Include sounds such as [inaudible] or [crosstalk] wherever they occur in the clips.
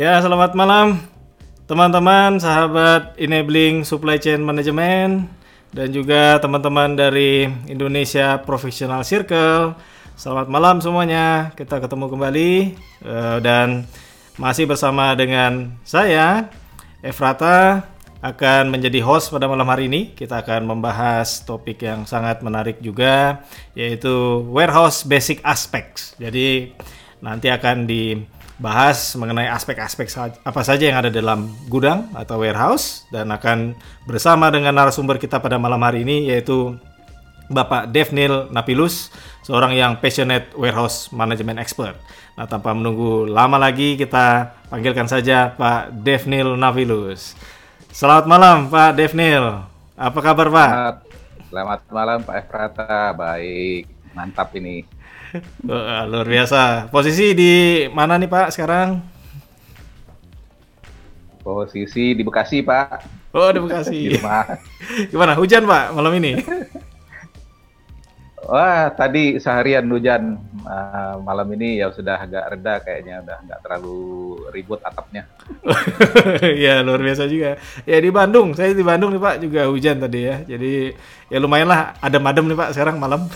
Ya, selamat malam teman-teman, sahabat Enabling Supply Chain Management dan juga teman-teman dari Indonesia Professional Circle. Selamat malam semuanya. Kita ketemu kembali uh, dan masih bersama dengan saya Efrata akan menjadi host pada malam hari ini. Kita akan membahas topik yang sangat menarik juga, yaitu warehouse basic aspects. Jadi nanti akan dibahas mengenai aspek-aspek apa saja yang ada dalam gudang atau warehouse dan akan bersama dengan narasumber kita pada malam hari ini yaitu Bapak Devnil Napilus, seorang yang passionate warehouse management expert. Nah, tanpa menunggu lama lagi, kita panggilkan saja Pak Devnil Napilus. Selamat malam Pak Devnil. Apa kabar Pak? Selamat, selamat malam Pak Efrata. Baik, mantap ini. Luar biasa. Posisi di mana nih Pak sekarang? Posisi di Bekasi Pak. Oh di Bekasi. di [laughs] Gimana hujan Pak malam ini? [laughs] Wah, tadi seharian hujan. Uh, malam ini ya sudah agak reda kayaknya, udah nggak terlalu ribut atapnya. [laughs] ya luar biasa juga. Ya di Bandung, saya di Bandung nih Pak juga hujan tadi ya. Jadi ya lumayan lah adem-adem nih Pak sekarang malam.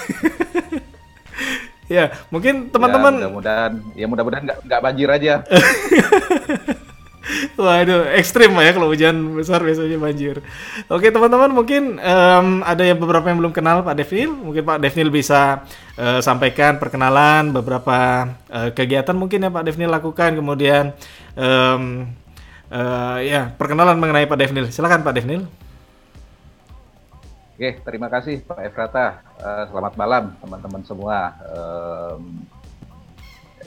Ya mungkin teman-teman. Ya, mudah-mudahan, ya mudah-mudahan nggak nggak banjir aja. [laughs] Itu ekstrim ya kalau hujan besar biasanya banjir. Oke teman-teman mungkin um, ada yang beberapa yang belum kenal Pak Devnil. Mungkin Pak Devnil bisa uh, sampaikan perkenalan beberapa uh, kegiatan mungkin yang Pak Devnil lakukan. Kemudian um, uh, ya perkenalan mengenai Pak Devnil. Silakan Pak Devnil. Oke terima kasih Pak Efrata. Uh, selamat malam teman-teman semua. Um,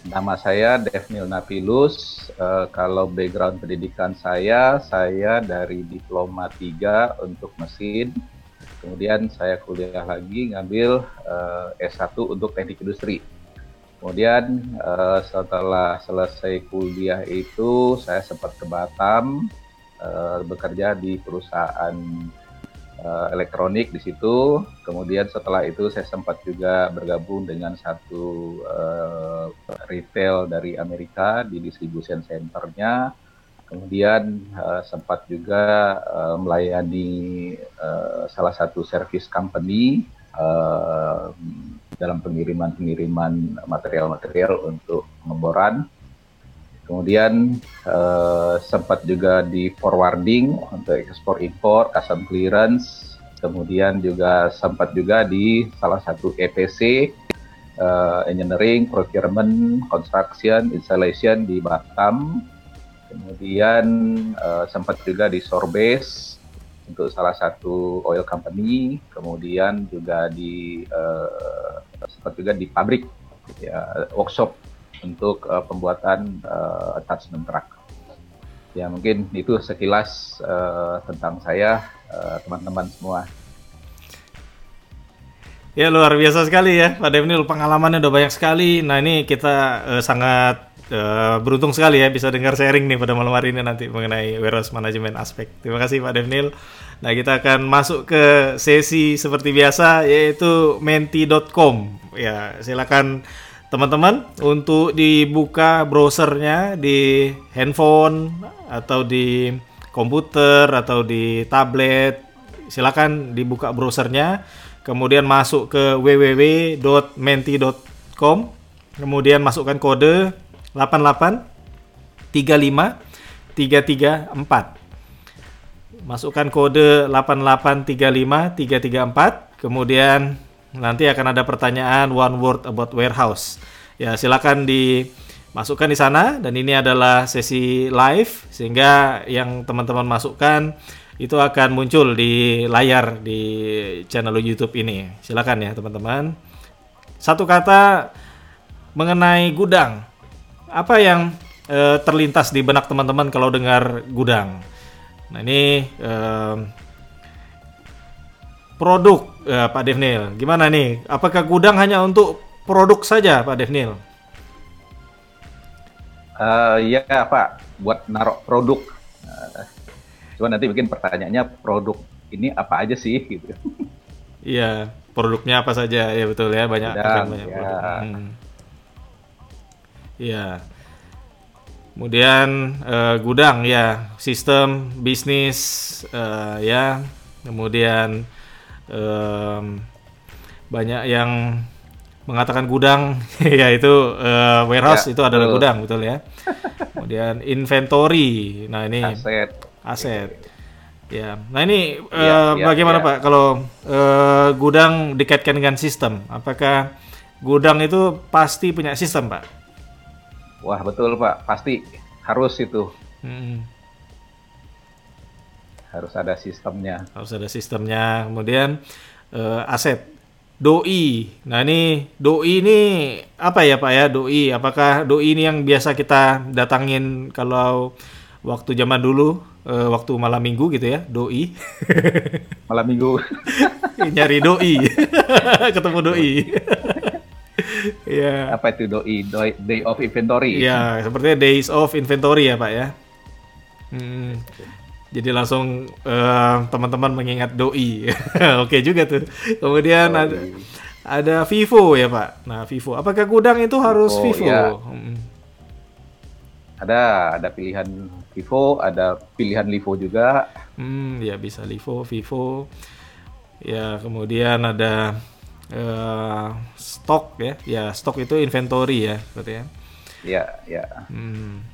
Nama saya Devnil Napilus. Uh, kalau background pendidikan saya, saya dari diploma 3 untuk mesin. Kemudian saya kuliah lagi ngambil uh, eh, S1 untuk teknik industri. Kemudian uh, setelah selesai kuliah itu saya sempat ke Batam uh, bekerja di perusahaan uh, elektronik di situ. Kemudian setelah itu saya sempat juga bergabung dengan satu uh, retail dari Amerika di distribution centernya. Kemudian uh, sempat juga uh, melayani uh, salah satu service company uh, dalam pengiriman-pengiriman material-material untuk pengeboran. Kemudian uh, sempat juga di forwarding untuk ekspor impor, custom clearance. Kemudian juga sempat juga di salah satu EPC uh, engineering, procurement, construction, installation di Batam. Kemudian uh, sempat juga di Sorbes untuk salah satu oil company. Kemudian juga di uh, sempat juga di pabrik ya workshop untuk uh, pembuatan uh, attachment truck. Ya mungkin itu sekilas uh, tentang saya teman-teman uh, semua. Ya luar biasa sekali ya Pak Devnil pengalamannya udah banyak sekali. Nah ini kita uh, sangat uh, beruntung sekali ya bisa dengar sharing nih pada malam hari ini nanti mengenai warehouse management aspek. Terima kasih Pak Devnil. Nah kita akan masuk ke sesi seperti biasa yaitu menti.com. Ya silakan teman-teman untuk dibuka browsernya di handphone atau di komputer atau di tablet silakan dibuka browsernya. Kemudian masuk ke www.menti.com kemudian masukkan kode 88 35 334 masukkan kode 8835 334 kemudian Nanti akan ada pertanyaan one word about warehouse. Ya, silakan dimasukkan di sana dan ini adalah sesi live sehingga yang teman-teman masukkan itu akan muncul di layar di channel YouTube ini. Silakan ya, teman-teman. Satu kata mengenai gudang. Apa yang e, terlintas di benak teman-teman kalau dengar gudang? Nah, ini e, produk ya, Pak Devnil. Gimana nih? Apakah gudang hanya untuk produk saja Pak Devnil? Uh, iya Pak, buat naruh produk. Uh, cuma nanti mungkin pertanyaannya produk ini apa aja sih gitu. Iya, produknya apa saja ya betul ya banyak, Dan, banyak ya. produk. Hmm. Iya. Kemudian eh, gudang ya, sistem bisnis eh, ya. Kemudian em, banyak yang mengatakan gudang [laughs] ya itu eh, warehouse Ya, itu adalah betul. gudang betul ya. Kemudian inventory. Nah, ini Aset. aset. Ya, nah ini eh, Iya, iya, bagaimana iya. Pak kalau eh, gudang dikaitkan dengan sistem? Apakah gudang itu pasti punya sistem, Pak? Wah betul Pak, pasti harus itu, Hmm, harus ada sistemnya. harus ada sistemnya. Kemudian eh, aset doi. Nah ini doi ini apa ya Pak ya doi? Apakah doi ini yang biasa kita datangin kalau waktu zaman dulu, eh, waktu malam minggu gitu ya, doi? [laughs] Malam minggu. [laughs] Nyari doi, [laughs] ketemu doi. Ya. apa itu doi, doi day of inventory Ya, sepertinya days of inventory ya, Pak ya. Hmm. Jadi langsung eh, teman-teman mengingat doi. [laughs] Oke juga tuh. Kemudian Doi. ada ada Vivo ya, Pak. Nah, Vivo. Apakah gudang itu harus Vivo, Vivo? ya. Hmm. ada ada pilihan Vivo ada pilihan Livo juga Hmm, ya bisa Vivo, Vivo. Ya, kemudian ada eh, stok ya. Ya, stok itu inventory ya, berarti ya. ya ya Hmm.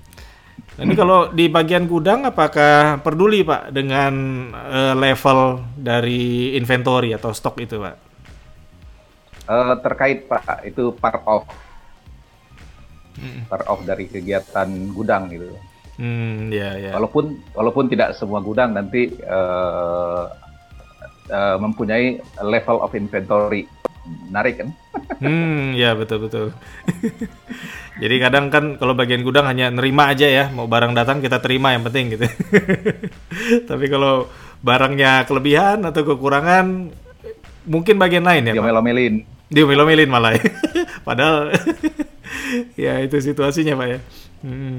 Nah, ini kalau di bagian gudang apakah peduli Pak dengan eh, level dari inventory atau stok itu Pak? Eh, terkait Pak itu part of Hmm, part of dari kegiatan gudang gitu Hmm, ya ya. walaupun walaupun tidak semua gudang nanti eh, eh, mempunyai level of inventory menarik kan Hmm, ya betul betul. [laughs] Jadi kadang kan kalau bagian gudang hanya nerima aja ya, mau barang datang kita terima yang penting gitu. [laughs] Tapi kalau barangnya kelebihan atau kekurangan, mungkin bagian lain ya. dia Pak? melomelin Dia melin malah. ya. [laughs] Padahal ya itu situasinya Pak ya. Hmm.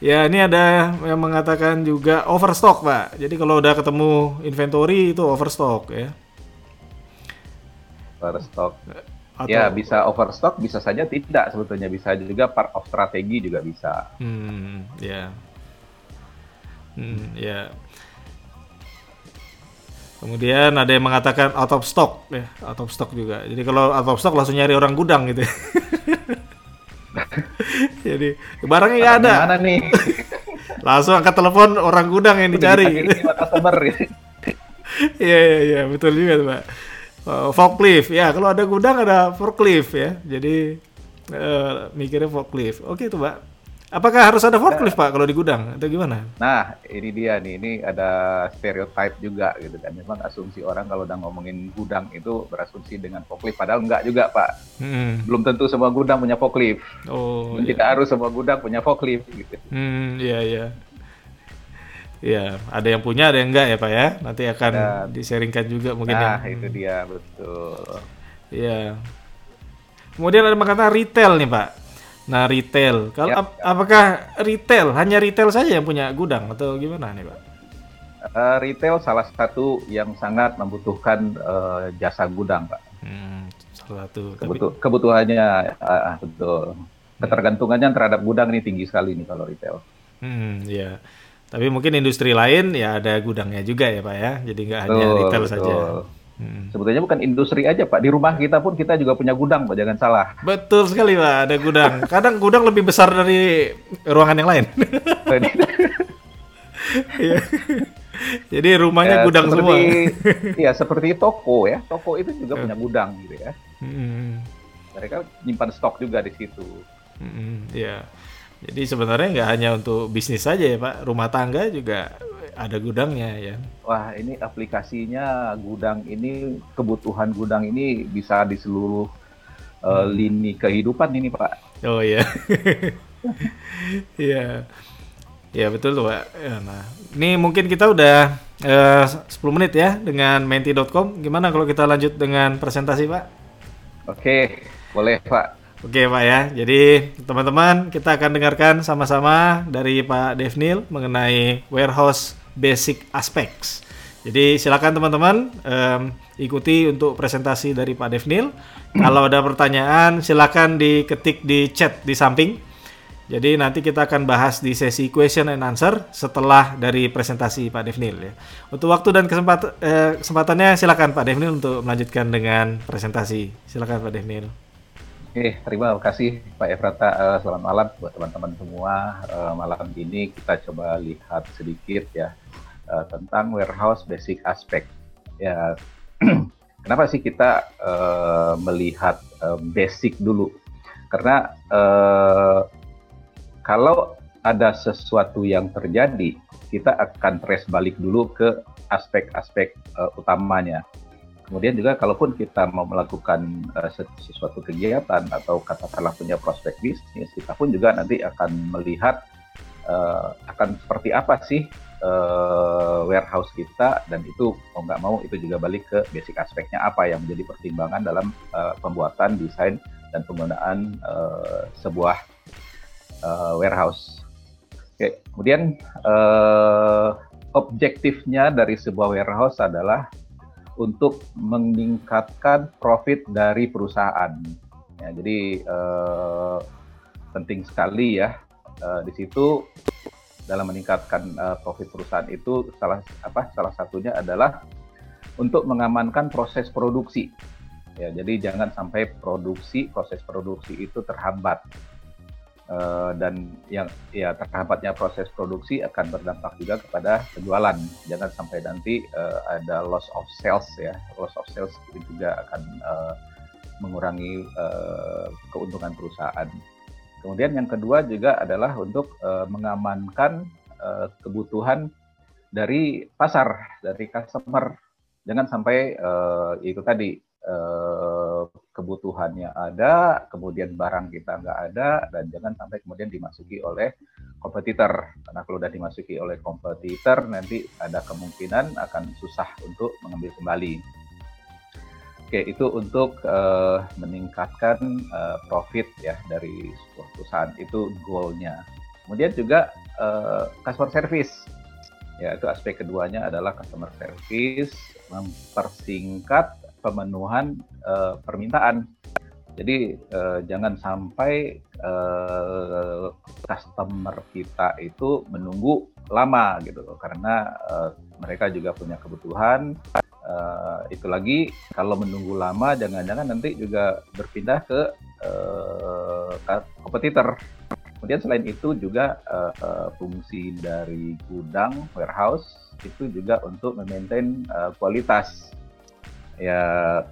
Ya ini ada yang mengatakan juga overstock Pak. Jadi kalau udah ketemu inventory itu overstock ya. Overstock Atau, ya bisa overstock bisa saja tidak sebetulnya bisa juga part of strategi juga bisa Hmm, ya. Hmm, ya. Kemudian ada yang mengatakan out of stock ya, out of stock juga. Jadi kalau out of stock langsung nyari orang gudang gitu. [laughs] Jadi barangnya nggak ada, Mana nih? [laughs] langsung angkat telepon orang gudang yang dicari. [laughs] Iya iya iya betul juga tuh pak. Uh, forklift ya kalau ada gudang ada forklift ya. Jadi eh, mikirnya forklift. Oke tuh pak. Apakah harus ada forklift pak kalau di gudang atau gimana? Nah, ini dia nih. Ini ada stereotype juga gitu kan. Memang asumsi orang kalau udah ngomongin gudang itu berasumsi dengan forklift. Padahal enggak juga, Pak. Hmm. Belum tentu semua gudang punya forklift. Oh Dan iya. Tidak harus semua gudang punya forklift gitu. Hmm iya iya. Iya ada yang punya ada yang enggak ya pak ya. Nanti akan Dan- disaringkan juga mungkin Nah, yang. itu dia betul. Iya. Kemudian ada mengatakan retail nih Pak. Nah retail, kalau Ya. ap- apakah retail hanya retail saja yang punya gudang atau gimana nih Pak? Eh, retail salah satu yang sangat membutuhkan eh, jasa gudang, Pak. Hmm, salah satu. Tapi, Kebutu- kebutuhannya ah, ah, betul. Ketergantungannya terhadap gudang ini tinggi sekali nih kalau retail. hmm, ya. Tapi mungkin industri lain ya ada gudangnya juga ya Pak ya. Jadi nggak hanya retail betul. saja. Hmm. Sebetulnya bukan industri aja, Pak. Di rumah kita pun kita juga punya gudang, Pak. Jangan salah. Betul sekali Pak, ada gudang. Kadang gudang lebih besar dari ruangan yang lain. [laughs] Iya. Jadi rumahnya Ya, gudang seperti, semua. Iya, [laughs] seperti toko ya. Toko itu juga punya gudang gitu ya. Hmm, Mereka nyimpan stok juga di situ. hmm, ya. Jadi sebenarnya nggak hanya untuk bisnis saja ya Pak, rumah tangga juga ada gudangnya ya. Wah, ini aplikasinya gudang ini kebutuhan gudang ini bisa di seluruh uh, lini kehidupan ini, Pak. Oh iya. [laughs] Iya. Ya betul tuh Pak. Ya, nah, ini mungkin kita udah eh, 10 menit ya dengan menti.com. Gimana kalau kita lanjut dengan presentasi Pak? Oke, boleh, Pak. Oke Pak ya, jadi teman-teman kita akan dengarkan sama-sama dari Pak Devnil mengenai warehouse basic aspects. Jadi silakan teman-teman em, ikuti untuk presentasi dari Pak Devnil. Kalau ada pertanyaan silakan diketik di chat di samping. Jadi nanti kita akan bahas di sesi question and answer setelah dari presentasi Pak Devnil ya. Untuk waktu dan kesempatan eh, kesempatannya silakan Pak Devnil untuk melanjutkan dengan presentasi. Silakan Pak Devnil. Oke, terima kasih Pak Efrata. Uh, selamat malam buat teman-teman semua. Uh, malam ini kita coba lihat sedikit ya uh, tentang warehouse basic aspect. Ya, [clears throat] kenapa sih kita uh, melihat uh, basic dulu? Karena uh, kalau ada sesuatu yang terjadi, kita akan trace balik dulu ke aspek-aspek uh, utamanya. Kemudian juga kalaupun kita mau melakukan uh, sesuatu kegiatan atau katakanlah punya prospek bisnis, kita pun juga nanti akan melihat uh, akan seperti apa sih uh, warehouse kita dan itu mau nggak mau itu juga balik ke basic aspeknya apa yang menjadi pertimbangan dalam uh, pembuatan desain dan penggunaan uh, sebuah uh, warehouse. Oke, kemudian uh, objektifnya dari sebuah warehouse adalah untuk meningkatkan profit dari perusahaan. Ya, jadi uh, penting sekali ya uh, di situ dalam meningkatkan uh, profit perusahaan itu salah apa salah satunya adalah untuk mengamankan proses produksi. Ya, jadi jangan sampai produksi proses produksi itu terhambat uh, dan yang ya terhambatnya proses produksi akan berdampak juga kepada penjualan. Jangan sampai nanti uh, ada loss of sales ya, loss of sales itu juga akan uh, mengurangi uh, keuntungan perusahaan. Kemudian yang kedua juga adalah untuk uh, mengamankan uh, kebutuhan dari pasar, dari customer. Jangan sampai uh, itu tadi Eh, kebutuhannya ada, kemudian barang kita nggak ada, dan jangan sampai kemudian dimasuki oleh kompetitor. Karena kalau sudah dimasuki oleh kompetitor, nanti ada kemungkinan akan susah untuk mengambil kembali. Oke, itu untuk uh, meningkatkan uh, profit ya dari sebuah perusahaan. Itu goalnya. Kemudian juga uh, customer service. Ya, itu aspek keduanya adalah customer service, mempersingkat pemenuhan uh, permintaan. Jadi uh, jangan sampai uh, customer kita itu menunggu lama gitu karena uh, mereka juga punya kebutuhan. Uh, itu lagi kalau menunggu lama jangan-jangan nanti juga berpindah ke uh, kompetitor. Kemudian selain itu juga uh, uh, fungsi dari gudang warehouse itu juga untuk memaintain uh, kualitas ya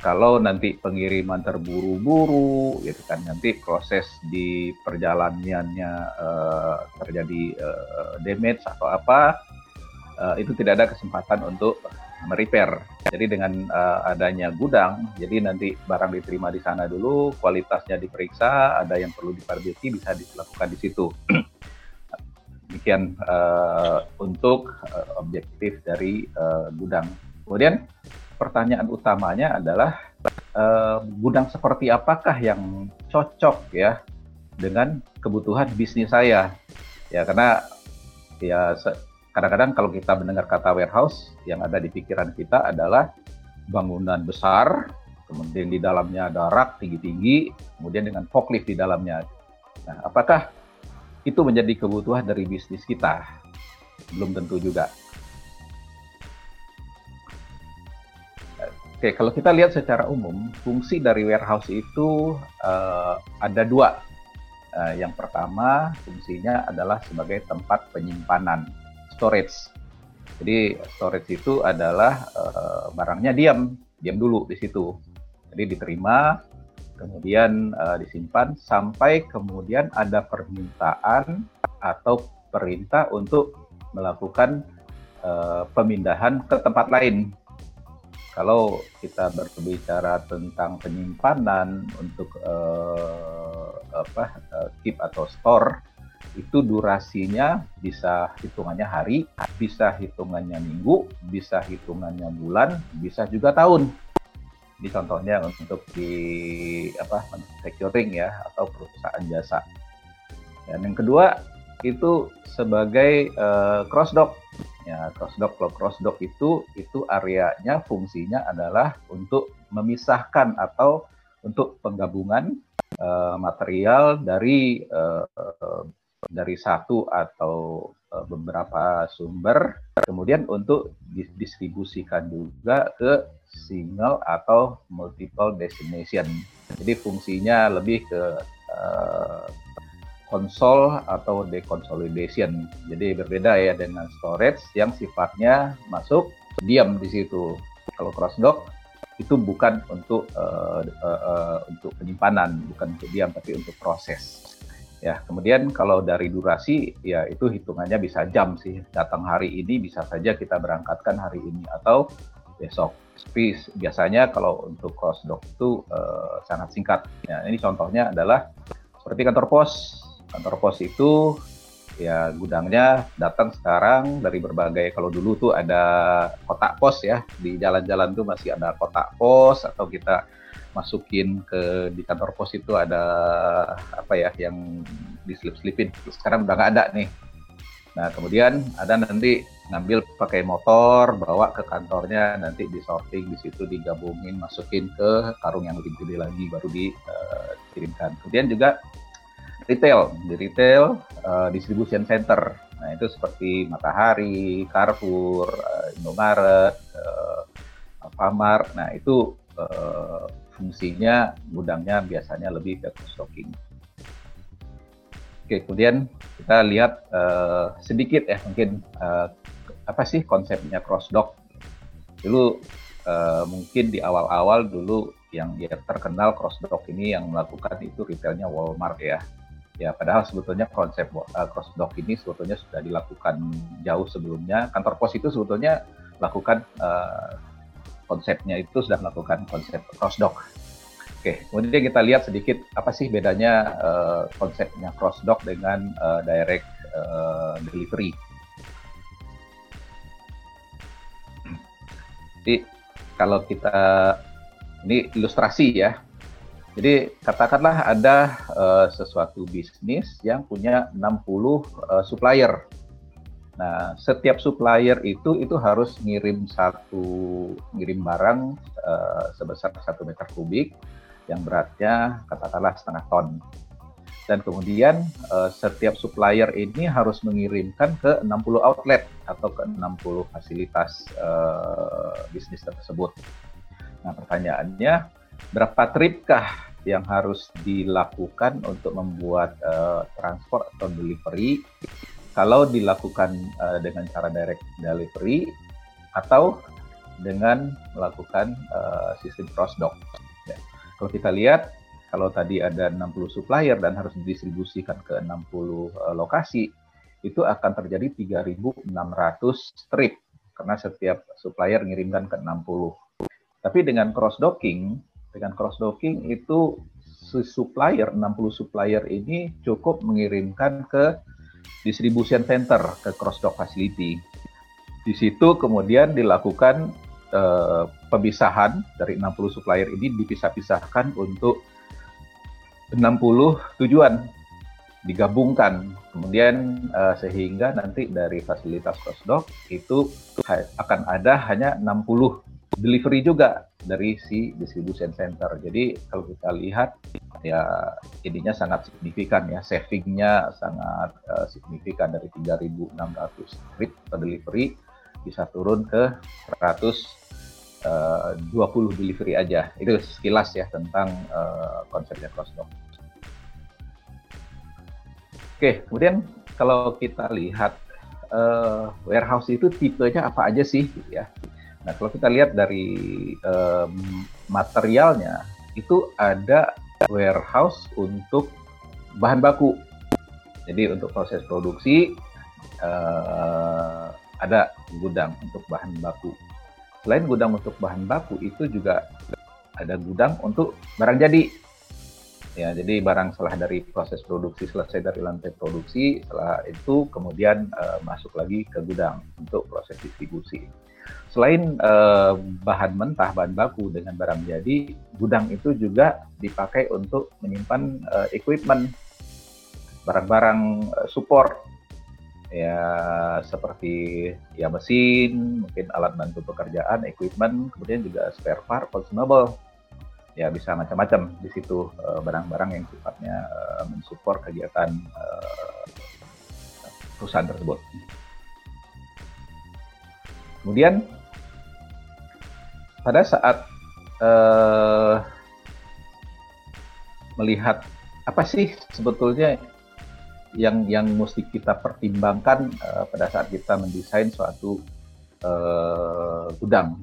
kalau nanti pengiriman terburu-buru gitu kan nanti proses di perjalanannya uh, terjadi uh, damage atau apa uh, itu tidak ada kesempatan untuk merepair. Jadi dengan uh, adanya gudang, jadi nanti barang diterima di sana dulu, kualitasnya diperiksa, ada yang perlu diperbaiki bisa dilakukan di situ. [clears throat] Demikian uh, untuk uh, objektif dari uh, gudang. Kemudian pertanyaan utamanya adalah uh, gudang seperti apakah yang cocok ya dengan kebutuhan bisnis saya? Ya karena ya kadang-kadang kalau kita mendengar kata warehouse yang ada di pikiran kita adalah bangunan besar kemudian di dalamnya ada rak tinggi-tinggi kemudian dengan forklift di dalamnya. Nah apakah itu menjadi kebutuhan dari bisnis kita? Belum tentu juga Oke, kalau kita lihat secara umum, fungsi dari warehouse itu uh, ada dua. Uh, yang pertama, fungsinya adalah sebagai tempat penyimpanan, storage. Jadi storage itu adalah uh, barangnya diam, diam dulu di situ. Jadi diterima, kemudian uh, disimpan sampai kemudian ada permintaan atau perintah untuk melakukan uh, pemindahan ke tempat lain kalau kita berbicara tentang penyimpanan untuk uh, apa keep atau store itu durasinya bisa hitungannya hari, bisa hitungannya minggu, bisa hitungannya bulan, bisa juga tahun. Ini contohnya untuk di apa manufacturing ya atau perusahaan jasa. Dan yang kedua itu sebagai uh, cross dock Ya, cross dock kalau cross dock itu itu areanya fungsinya adalah untuk memisahkan atau untuk penggabungan uh, material dari uh, dari satu atau uh, beberapa sumber, kemudian untuk didistribusikan juga ke single atau multiple destination. Jadi fungsinya lebih ke uh, konsol atau deconsolidation. Jadi berbeda ya dengan storage yang sifatnya masuk diam di situ. Kalau crossdock itu bukan untuk uh, uh, uh, untuk penyimpanan, bukan untuk diam tapi untuk proses. Ya, kemudian kalau dari durasi ya itu hitungannya bisa jam sih. Datang hari ini bisa saja kita berangkatkan hari ini atau besok. Tapi biasanya kalau untuk crossdock itu uh, sangat singkat. Ya, ini contohnya adalah seperti kantor pos kantor pos itu ya gudangnya datang sekarang dari berbagai kalau dulu tuh ada kotak pos ya di jalan-jalan tuh masih ada kotak pos atau kita masukin ke di kantor pos itu ada apa ya yang diselip-selipin. Sekarang udah nggak ada nih. Nah kemudian ada nanti ngambil pakai motor bawa ke kantornya nanti di sorting di situ digabungin masukin ke karung yang lebih gede lagi baru dikirimkan kemudian juga retail di retail uh, distribution center. Nah itu seperti Matahari Carrefour uh, Indomaret uh, Alfamart. Nah itu uh, fungsinya gudangnya biasanya lebih ke stocking. Oke kemudian kita lihat uh, sedikit ya mungkin uh, apa sih konsepnya cross dock dulu uh, mungkin di awal-awal dulu yang ya terkenal cross dock ini yang melakukan itu retailnya Walmart ya Ya, padahal sebetulnya konsep uh, cross dock ini sebetulnya sudah dilakukan jauh sebelumnya. Kantor pos itu sebetulnya lakukan uh, konsepnya itu sudah melakukan konsep cross dock. Oke, kemudian kita lihat sedikit apa sih bedanya uh, konsepnya cross dock dengan uh, direct uh, delivery. Jadi kalau kita ini ilustrasi ya, jadi katakanlah ada uh, sesuatu bisnis yang punya 60 uh, eh, supplier. Nah, setiap supplier itu itu harus ngirim satu ngirim barang uh, sebesar satu meter kubik yang beratnya katakanlah setengah ton. Dan kemudian uh, setiap supplier ini harus mengirimkan ke 60 outlet atau ke 60 fasilitas uh, bisnis tersebut. Nah, pertanyaannya berapa tripkah yang harus dilakukan untuk membuat uh, transport atau delivery kalau dilakukan uh, dengan cara direct delivery atau dengan melakukan uh, sistem cross dock. Ya. Kalau kita lihat kalau tadi ada 60 supplier dan harus didistribusikan ke 60 uh, lokasi, itu akan terjadi 3.600 trip karena setiap supplier ngirimkan ke 60. Tapi dengan cross docking dengan cross docking itu si supplier 60 supplier ini cukup mengirimkan ke distribution center ke cross dock facility. Di situ kemudian dilakukan uh, pemisahan dari 60 supplier ini dipisah-pisahkan untuk 60 tujuan digabungkan kemudian uh, sehingga nanti dari fasilitas cross dock itu akan ada hanya 60 delivery juga dari si distribution center. Jadi kalau kita lihat ya ininya sangat signifikan ya, savingnya sangat uh, signifikan dari 3.600 trip per delivery bisa turun ke 120 uh, delivery aja. Itu sekilas ya tentang uh, konsepnya cross dock. Oke, kemudian kalau kita lihat uh, warehouse itu tipenya apa aja sih ya. Nah, kalau kita lihat dari um, materialnya, itu ada warehouse untuk bahan baku. Jadi untuk proses produksi uh, ada gudang untuk bahan baku. Selain gudang untuk bahan baku, itu juga ada gudang untuk barang jadi. Ya, jadi barang setelah dari proses produksi selesai dari lantai produksi, setelah itu kemudian uh, masuk lagi ke gudang untuk proses distribusi selain uh, bahan mentah, bahan baku dengan barang jadi, gudang itu juga dipakai untuk menyimpan uh, equipment, barang-barang uh, support, ya seperti ya mesin, mungkin alat bantu pekerjaan, equipment, kemudian juga spare part, consumable, ya bisa macam-macam di situ barang-barang uh, yang sifatnya uh, mensupport kegiatan perusahaan tersebut. Kemudian pada saat uh, melihat apa sih sebetulnya yang yang mesti kita pertimbangkan uh, pada saat kita mendesain suatu uh, gudang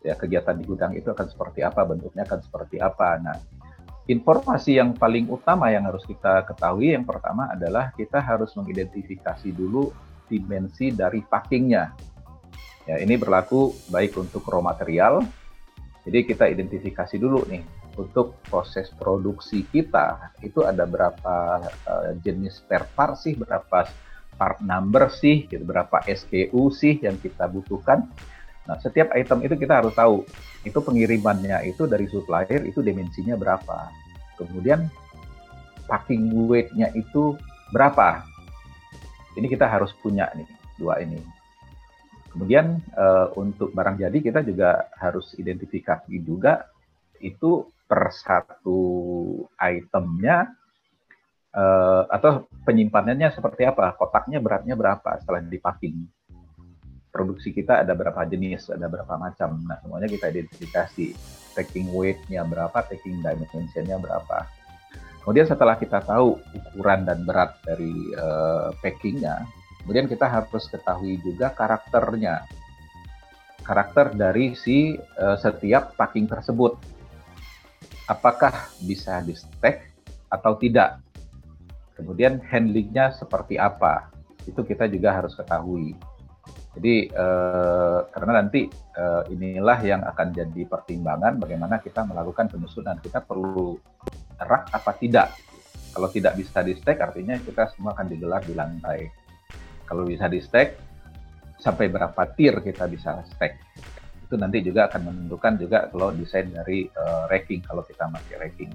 ya kegiatan di gudang itu akan seperti apa bentuknya akan seperti apa. Nah informasi yang paling utama yang harus kita ketahui yang pertama adalah kita harus mengidentifikasi dulu dimensi dari packingnya ya ini berlaku baik untuk raw material jadi kita identifikasi dulu nih untuk proses produksi kita itu ada berapa uh, jenis spare part sih berapa part number sih gitu, berapa SKU sih yang kita butuhkan Nah, setiap item itu kita harus tahu itu pengirimannya itu dari supplier itu dimensinya berapa. Kemudian packing weight-nya itu berapa. Ini kita harus punya nih dua ini. Kemudian uh, untuk barang jadi kita juga harus identifikasi juga itu per satu itemnya uh, atau penyimpanannya seperti apa, kotaknya beratnya berapa setelah dipacking produksi kita ada berapa jenis, ada berapa macam. Nah, semuanya kita identifikasi. Taking weight-nya berapa, taking dimension-nya berapa. Kemudian setelah kita tahu ukuran dan berat dari uh, packing-nya, kemudian kita harus ketahui juga karakternya. Karakter dari si uh, setiap packing tersebut. Apakah bisa di-stack atau tidak. Kemudian handlingnya seperti apa. Itu kita juga harus ketahui jadi eh, karena nanti eh, inilah yang akan jadi pertimbangan bagaimana kita melakukan penyusunan. Kita perlu rak apa tidak. Kalau tidak bisa di stack artinya kita semua akan digelar di lantai. Kalau bisa di stack sampai berapa tier kita bisa stack. Itu nanti juga akan menentukan juga kalau desain dari uh, racking kalau kita pakai racking.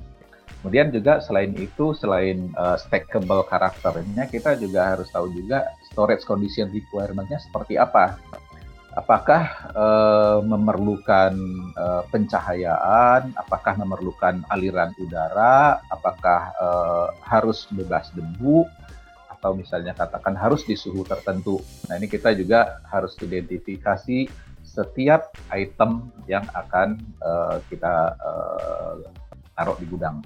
Kemudian juga selain itu, selain uh, stackable karakternya, kita juga harus tahu juga storage condition requirement-nya seperti apa. Apakah uh, memerlukan uh, pencahayaan, apakah memerlukan aliran udara, apakah uh, harus bebas debu, atau misalnya katakan harus di suhu tertentu. Nah ini kita juga harus identifikasi setiap item yang akan uh, kita uh, taruh di gudang.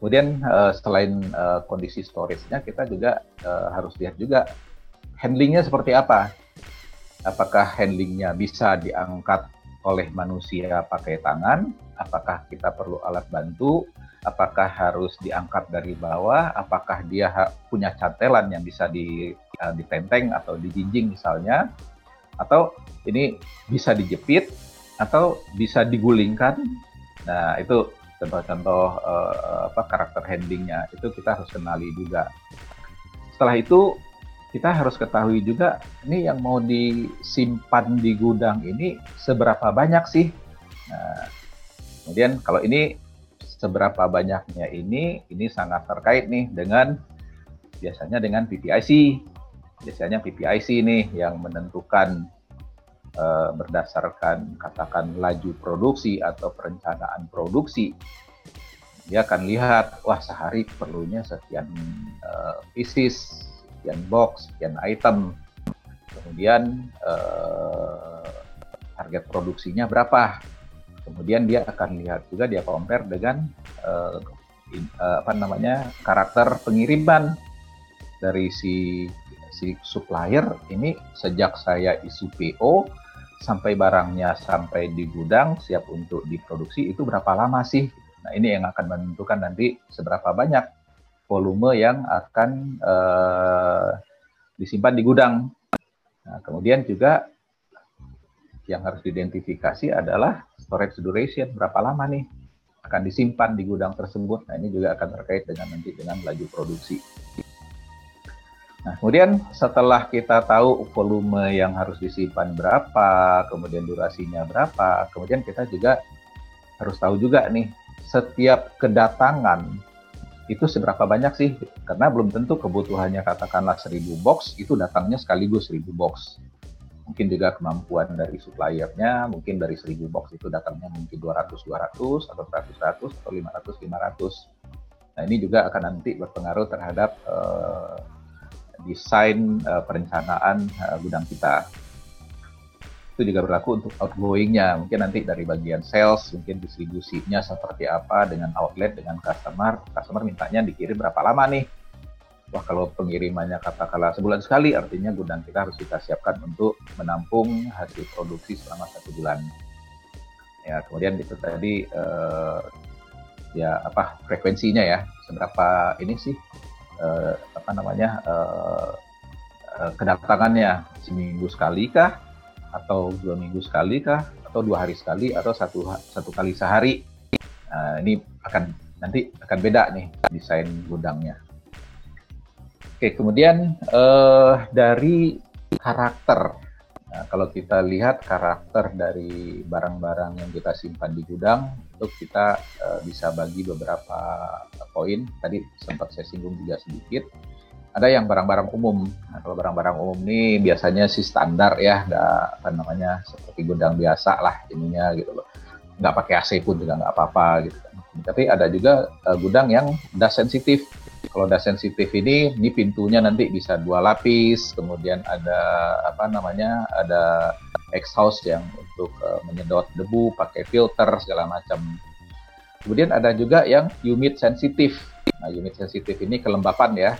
Kemudian uh, selain uh, kondisi storage-nya, kita juga uh, harus lihat juga handlingnya seperti apa. Apakah handlingnya bisa diangkat oleh manusia pakai tangan? Apakah kita perlu alat bantu? Apakah harus diangkat dari bawah? Apakah dia punya cantelan yang bisa di, uh, ditenteng atau dijinjing misalnya? Atau ini bisa dijepit atau bisa digulingkan? Nah, itu contoh-contoh uh, apa karakter handlingnya itu kita harus kenali juga. Setelah itu kita harus ketahui juga ini yang mau disimpan di gudang ini seberapa banyak sih. Nah, kemudian kalau ini seberapa banyaknya ini ini sangat terkait nih dengan biasanya dengan PPIC. Biasanya PPIC nih yang menentukan uh, berdasarkan katakan laju produksi atau perencanaan produksi dia akan lihat wah sehari perlunya sekian uh, pieces, sekian box, sekian item. Kemudian uh, target produksinya berapa. Kemudian dia akan lihat juga dia compare dengan uh, in, uh, apa namanya karakter pengiriman dari si si supplier ini sejak saya isu PO sampai barangnya sampai di gudang siap untuk diproduksi itu berapa lama sih? Nah ini yang akan menentukan nanti seberapa banyak volume yang akan uh, disimpan di gudang. Nah, kemudian juga yang harus diidentifikasi adalah storage duration berapa lama nih akan disimpan di gudang tersebut. Nah ini juga akan terkait dengan nanti dengan laju produksi. Nah, kemudian setelah kita tahu volume yang harus disimpan berapa, kemudian durasinya berapa, kemudian kita juga harus tahu juga nih setiap kedatangan itu seberapa banyak sih? Karena belum tentu kebutuhannya katakanlah 1000 box itu datangnya sekaligus 1000 box. Mungkin juga kemampuan dari suppliernya, mungkin dari 1000 box itu datangnya mungkin 200 200 atau 100 100 atau 500 500. Nah, ini juga akan nanti berpengaruh terhadap uh, desain uh, perencanaan uh, gudang kita. Itu juga berlaku untuk outgoingnya. Mungkin nanti dari bagian sales, mungkin distribusinya seperti apa dengan outlet, dengan customer. Customer mintanya dikirim berapa lama nih? Wah kalau pengirimannya katakanlah sebulan sekali, artinya gudang kita harus kita siapkan untuk menampung hasil produksi selama satu bulan. Ya kemudian itu tadi uh, ya apa frekuensinya ya seberapa ini sih uh, apa namanya uh, uh, kedatangannya seminggu sekali kah atau dua minggu sekali kah atau dua hari sekali atau satu satu kali sehari nah, ini akan nanti akan beda nih desain gudangnya oke kemudian uh, dari karakter Nah, kalau kita lihat karakter dari barang-barang yang kita simpan di gudang, itu kita uh, bisa bagi beberapa poin. Tadi sempat saya singgung juga sedikit. Ada yang barang-barang umum. Nah, kalau barang-barang umum ini biasanya sih standar ya, ada apa namanya seperti gudang biasa lah ininya gitu loh. Nggak pakai AC pun juga nggak apa-apa gitu kan. Tapi ada juga uh, gudang yang das sensitif kalau udah sensitif ini, ini pintunya nanti bisa dua lapis, kemudian ada apa namanya, ada exhaust yang untuk uh, menyedot debu, pakai filter segala macam. Kemudian ada juga yang humid sensitif. Nah, humid sensitif ini kelembapan ya.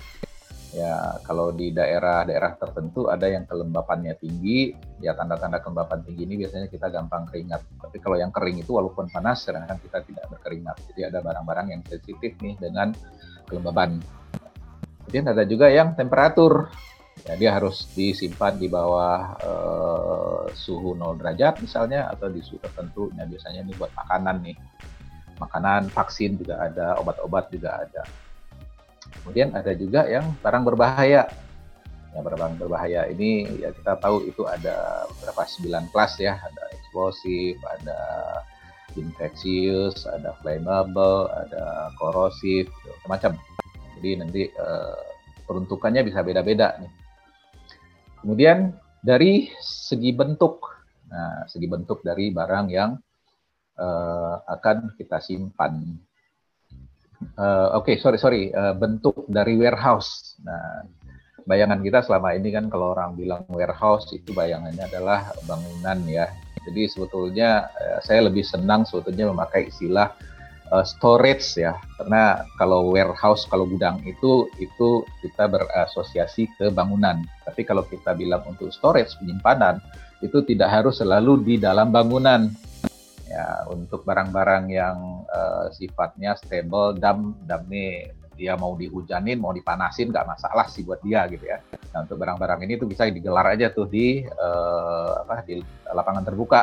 Ya, kalau di daerah-daerah tertentu ada yang kelembapannya tinggi, ya tanda-tanda kelembapan tinggi ini biasanya kita gampang keringat. Tapi kalau yang kering itu walaupun panas, kadang-kadang kita tidak berkeringat. Jadi ada barang-barang yang sensitif nih dengan kelembaban. Kemudian ada juga yang temperatur. Ya, dia harus disimpan di bawah uh, suhu 0 derajat misalnya atau di suhu tertentu. Nah, biasanya ini buat makanan nih. Makanan, vaksin juga ada, obat-obat juga ada. Kemudian ada juga yang barang berbahaya. Ya, barang berbahaya ini ya kita tahu itu ada beberapa sembilan kelas ya, ada eksplosif, ada infeksius, ada flammable, ada korosif, gitu, macam-macam. Jadi nanti uh, peruntukannya bisa beda-beda nih. Kemudian dari segi bentuk, nah segi bentuk dari barang yang uh, akan kita simpan. Uh, Oke, okay, sorry sorry, uh, bentuk dari warehouse. Nah, bayangan kita selama ini kan kalau orang bilang warehouse itu bayangannya adalah bangunan ya jadi sebetulnya uh, saya lebih senang sebetulnya memakai istilah uh, storage ya, karena kalau warehouse, kalau gudang itu itu kita berasosiasi ke bangunan. Tapi kalau kita bilang untuk storage penyimpanan itu tidak harus selalu di dalam bangunan. Ya, untuk barang-barang yang uh, sifatnya stable, dam, dam ini dia mau dihujanin, mau dipanasin, nggak masalah sih buat dia gitu ya. Nah untuk barang-barang ini tuh bisa digelar aja tuh di uh, apa di lapangan terbuka.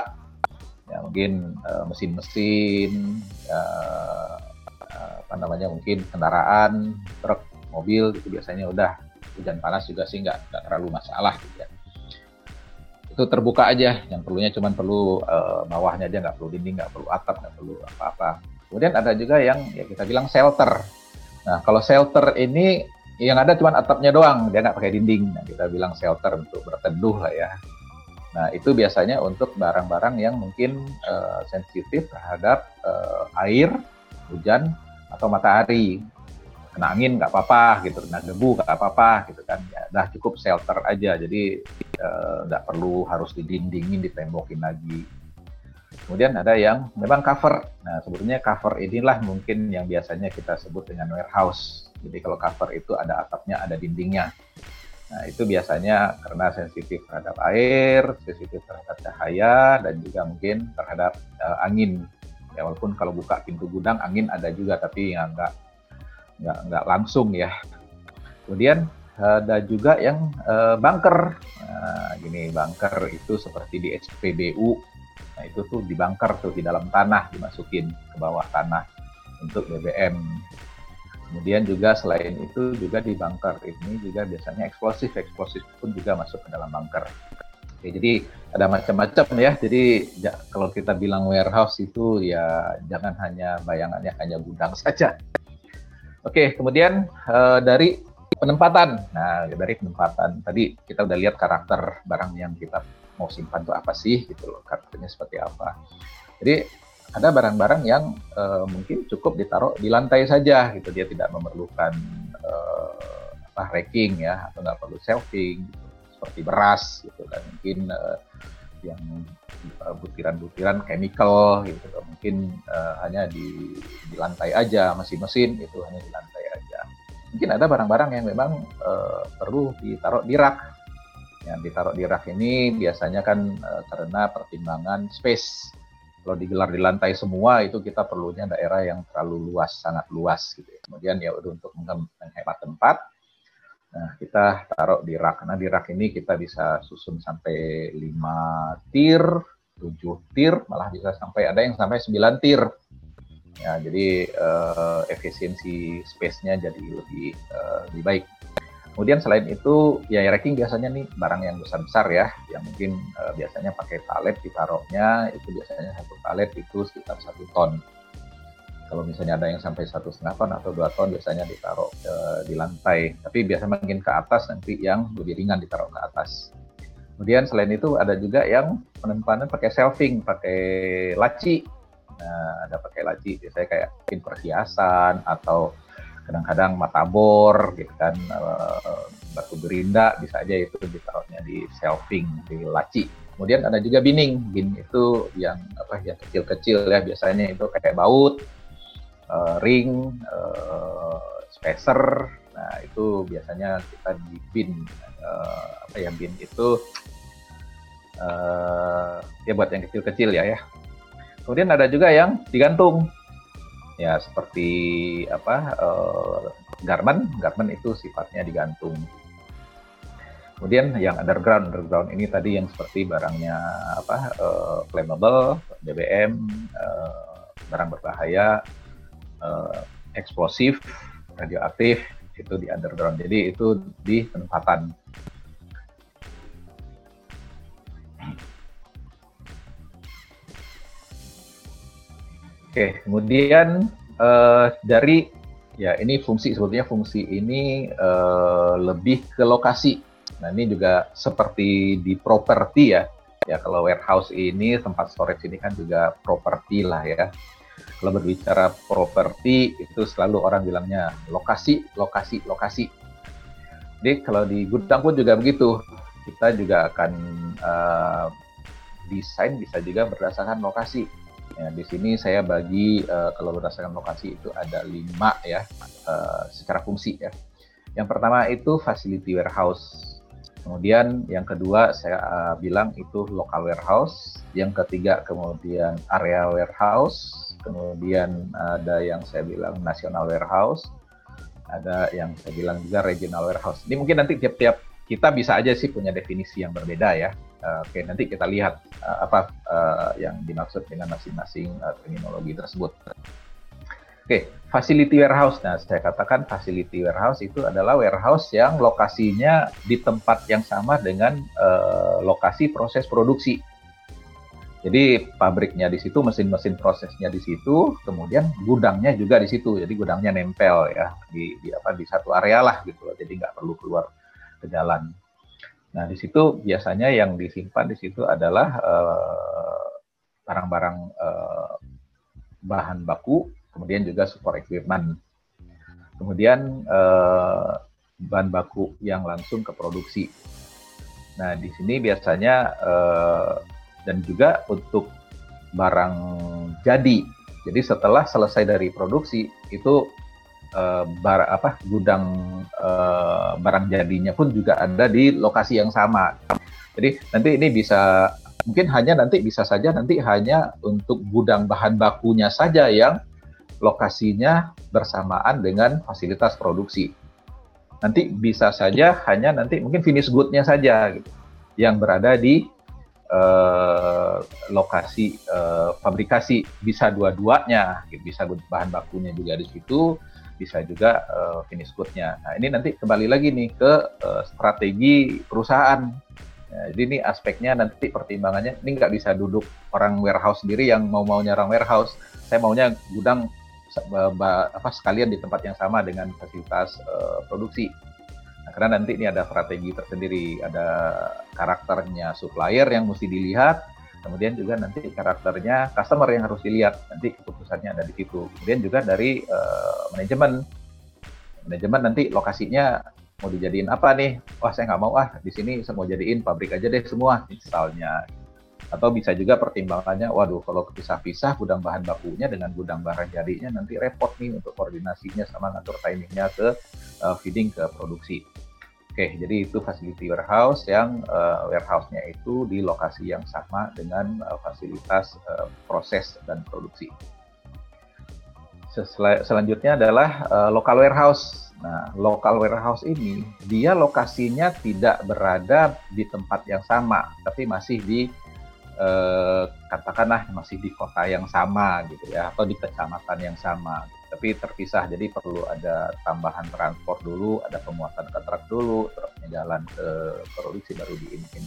Ya mungkin uh, mesin-mesin, uh, apa namanya mungkin kendaraan, truk, mobil itu biasanya udah hujan panas juga sih nggak terlalu masalah gitu ya. Itu terbuka aja, yang perlunya cuma perlu uh, bawahnya aja, nggak perlu dinding, nggak perlu atap, nggak perlu apa-apa. Kemudian ada juga yang ya kita bilang shelter Nah, kalau shelter ini yang ada cuma atapnya doang, dia nggak pakai dinding. Nah, kita bilang shelter untuk berteduh lah ya. Nah, itu biasanya untuk barang-barang yang mungkin uh, sensitif terhadap uh, air, hujan, atau matahari. Kena angin nggak apa-apa gitu, kena debu nggak apa-apa gitu kan. Ya, dah cukup shelter aja, jadi uh, nggak perlu harus didindingin, ditembokin lagi. Kemudian ada yang memang cover. Nah, sebetulnya cover inilah mungkin yang biasanya kita sebut dengan warehouse. Jadi kalau cover itu ada atapnya, ada dindingnya. Nah, itu biasanya karena sensitif terhadap air, sensitif terhadap cahaya, dan juga mungkin terhadap uh, angin. Ya, walaupun kalau buka pintu gudang, angin ada juga, tapi yang nggak, nggak, nggak langsung ya. Kemudian ada juga yang uh, bunker. Nah, gini, bunker itu seperti di SPBU Nah itu tuh dibangker tuh di dalam tanah dimasukin ke bawah tanah untuk BBM. Kemudian juga selain itu juga di bunker ini juga biasanya eksplosif, eksplosif pun juga masuk ke dalam bunker. Oke, jadi ada macam-macam ya. Jadi ya, kalau kita bilang warehouse itu ya jangan hanya bayangannya hanya gudang saja. Oke, kemudian uh, dari penempatan. Nah, dari penempatan tadi kita udah lihat karakter barang yang kita mau simpan tuh apa sih gitu loh karakternya seperti apa jadi ada barang-barang yang uh, mungkin cukup ditaruh di lantai saja gitu dia tidak memerlukan uh, apa racking ya atau nggak perlu shelving gitu. seperti beras gitu dan mungkin uh, yang butiran-butiran chemical gitu mungkin uh, hanya di, di lantai aja mesin-mesin itu hanya di lantai aja mungkin ada barang-barang yang memang uh, perlu ditaruh di rak yang ditaruh di rak ini biasanya kan uh, karena pertimbangan space kalau digelar di lantai semua itu kita perlunya daerah yang terlalu luas, sangat luas gitu. Ya. Kemudian ya untuk menghemat tempat, nah kita taruh di rak. Karena di rak ini kita bisa susun sampai 5 tir, 7 tir, malah bisa sampai ada yang sampai 9 tir. Ya, jadi uh, efisiensi space-nya jadi lebih uh, lebih baik. Kemudian selain itu ya racking biasanya nih barang yang besar-besar ya, yang mungkin uh, biasanya pakai palet ditaruhnya itu biasanya satu palet itu sekitar satu ton. Kalau misalnya ada yang sampai satu setengah ton atau dua ton biasanya ditaruh uh, di lantai. Tapi biasa makin ke atas nanti yang lebih ringan ditaruh ke atas. Kemudian selain itu ada juga yang penempanan pakai shelving, pakai laci. Nah, ada pakai laci, biasanya kayak perhiasan atau kadang-kadang matabor gitu kan uh, batu gerinda bisa aja itu ditaruhnya di shelving di laci kemudian ada juga bining bin itu yang apa yang kecil-kecil ya biasanya itu kayak baut uh, ring uh, spacer. Nah itu biasanya kita di bin. Uh, apa yang bin itu uh, ya buat yang kecil-kecil ya ya. Kemudian ada juga yang digantung. Ya seperti apa uh, garment. Garment itu sifatnya digantung. Kemudian yang underground. Underground ini tadi yang seperti barangnya apa uh, flammable BBM uh, barang berbahaya uh, eksplosif radioaktif itu di underground jadi itu di penempatan Oke, kemudian uh, dari ya ini fungsi sebetulnya fungsi ini uh, lebih ke lokasi. Nah ini juga seperti di properti ya. Ya kalau warehouse ini tempat storage ini kan juga properti lah ya. Kalau berbicara properti itu selalu orang bilangnya lokasi, lokasi, lokasi. Jadi kalau di gudang pun juga begitu. Kita juga akan uh, desain bisa juga berdasarkan lokasi Ya, di sini saya bagi uh, kalau berdasarkan lokasi itu ada lima ya uh, secara fungsi ya. Yang pertama itu facility warehouse. Kemudian yang kedua saya uh, bilang itu local warehouse. Yang ketiga kemudian area warehouse. Kemudian ada yang saya bilang national warehouse. Ada yang saya bilang juga regional warehouse. Ini mungkin nanti tiap-tiap kita bisa aja sih punya definisi yang berbeda ya. Uh, Oke, nanti kita lihat uh, apa uh, yang dimaksud dengan masing-masing uh, terminologi tersebut. Oke, facility warehouse. Nah, saya katakan facility warehouse itu adalah warehouse yang lokasinya di tempat yang sama dengan uh, lokasi proses produksi. Jadi pabriknya di situ, mesin-mesin prosesnya di situ, kemudian gudangnya juga di situ. Jadi gudangnya nempel ya di, di apa di satu area lah gitu loh. Jadi nggak perlu keluar ke jalan. Nah, di situ biasanya yang disimpan di situ adalah eh, barang-barang uh, bahan baku, kemudian juga support equipment. Kemudian uh, bahan baku yang langsung ke produksi. Nah, di sini biasanya uh, dan juga untuk barang jadi. Jadi setelah selesai dari produksi itu uh, bar apa gudang uh, barang jadinya pun juga ada di lokasi yang sama. Jadi nanti ini bisa mungkin hanya nanti bisa saja nanti hanya untuk gudang bahan bakunya saja yang lokasinya bersamaan dengan fasilitas produksi. Nanti bisa saja hanya nanti mungkin finish good-nya saja gitu, yang berada di uh, lokasi uh, fabrikasi bisa dua-duanya, bisa bahan bakunya juga di situ, bisa juga uh, finish good-nya. Nah ini nanti kembali lagi nih ke uh, strategi perusahaan. Nah, jadi ini aspeknya nanti pertimbangannya ini nggak bisa duduk orang warehouse sendiri yang mau mau nyerang warehouse. Saya maunya gudang apa sekalian di tempat yang sama dengan fasilitas uh, produksi. Nah, karena nanti ini ada strategi tersendiri, ada karakternya supplier yang mesti dilihat, kemudian juga nanti karakternya customer yang harus dilihat nanti keputusannya ada di situ kemudian juga dari uh, manajemen manajemen nanti lokasinya mau dijadiin apa nih? Wah saya nggak mau ah di sini saya mau jadiin pabrik aja deh semua misalnya. Atau bisa juga pertimbangannya, waduh kalau kepisah-pisah gudang bahan bakunya dengan gudang barang jadinya nanti repot nih untuk koordinasinya sama ngatur timingnya ke uh, feeding ke produksi. Oke, jadi itu facility warehouse yang uh, warehouse-nya itu di lokasi yang sama dengan uh, fasilitas uh, proses dan produksi. Sel selanjutnya adalah uh, local warehouse Nah, local warehouse ini dia lokasinya tidak berada di tempat yang sama, tapi masih di eh, katakanlah masih di kota yang sama gitu ya, atau di kecamatan yang sama. Tapi terpisah, jadi perlu ada tambahan transport dulu, ada pemuatan kontrak dulu, terus jalan ke produksi baru di ini.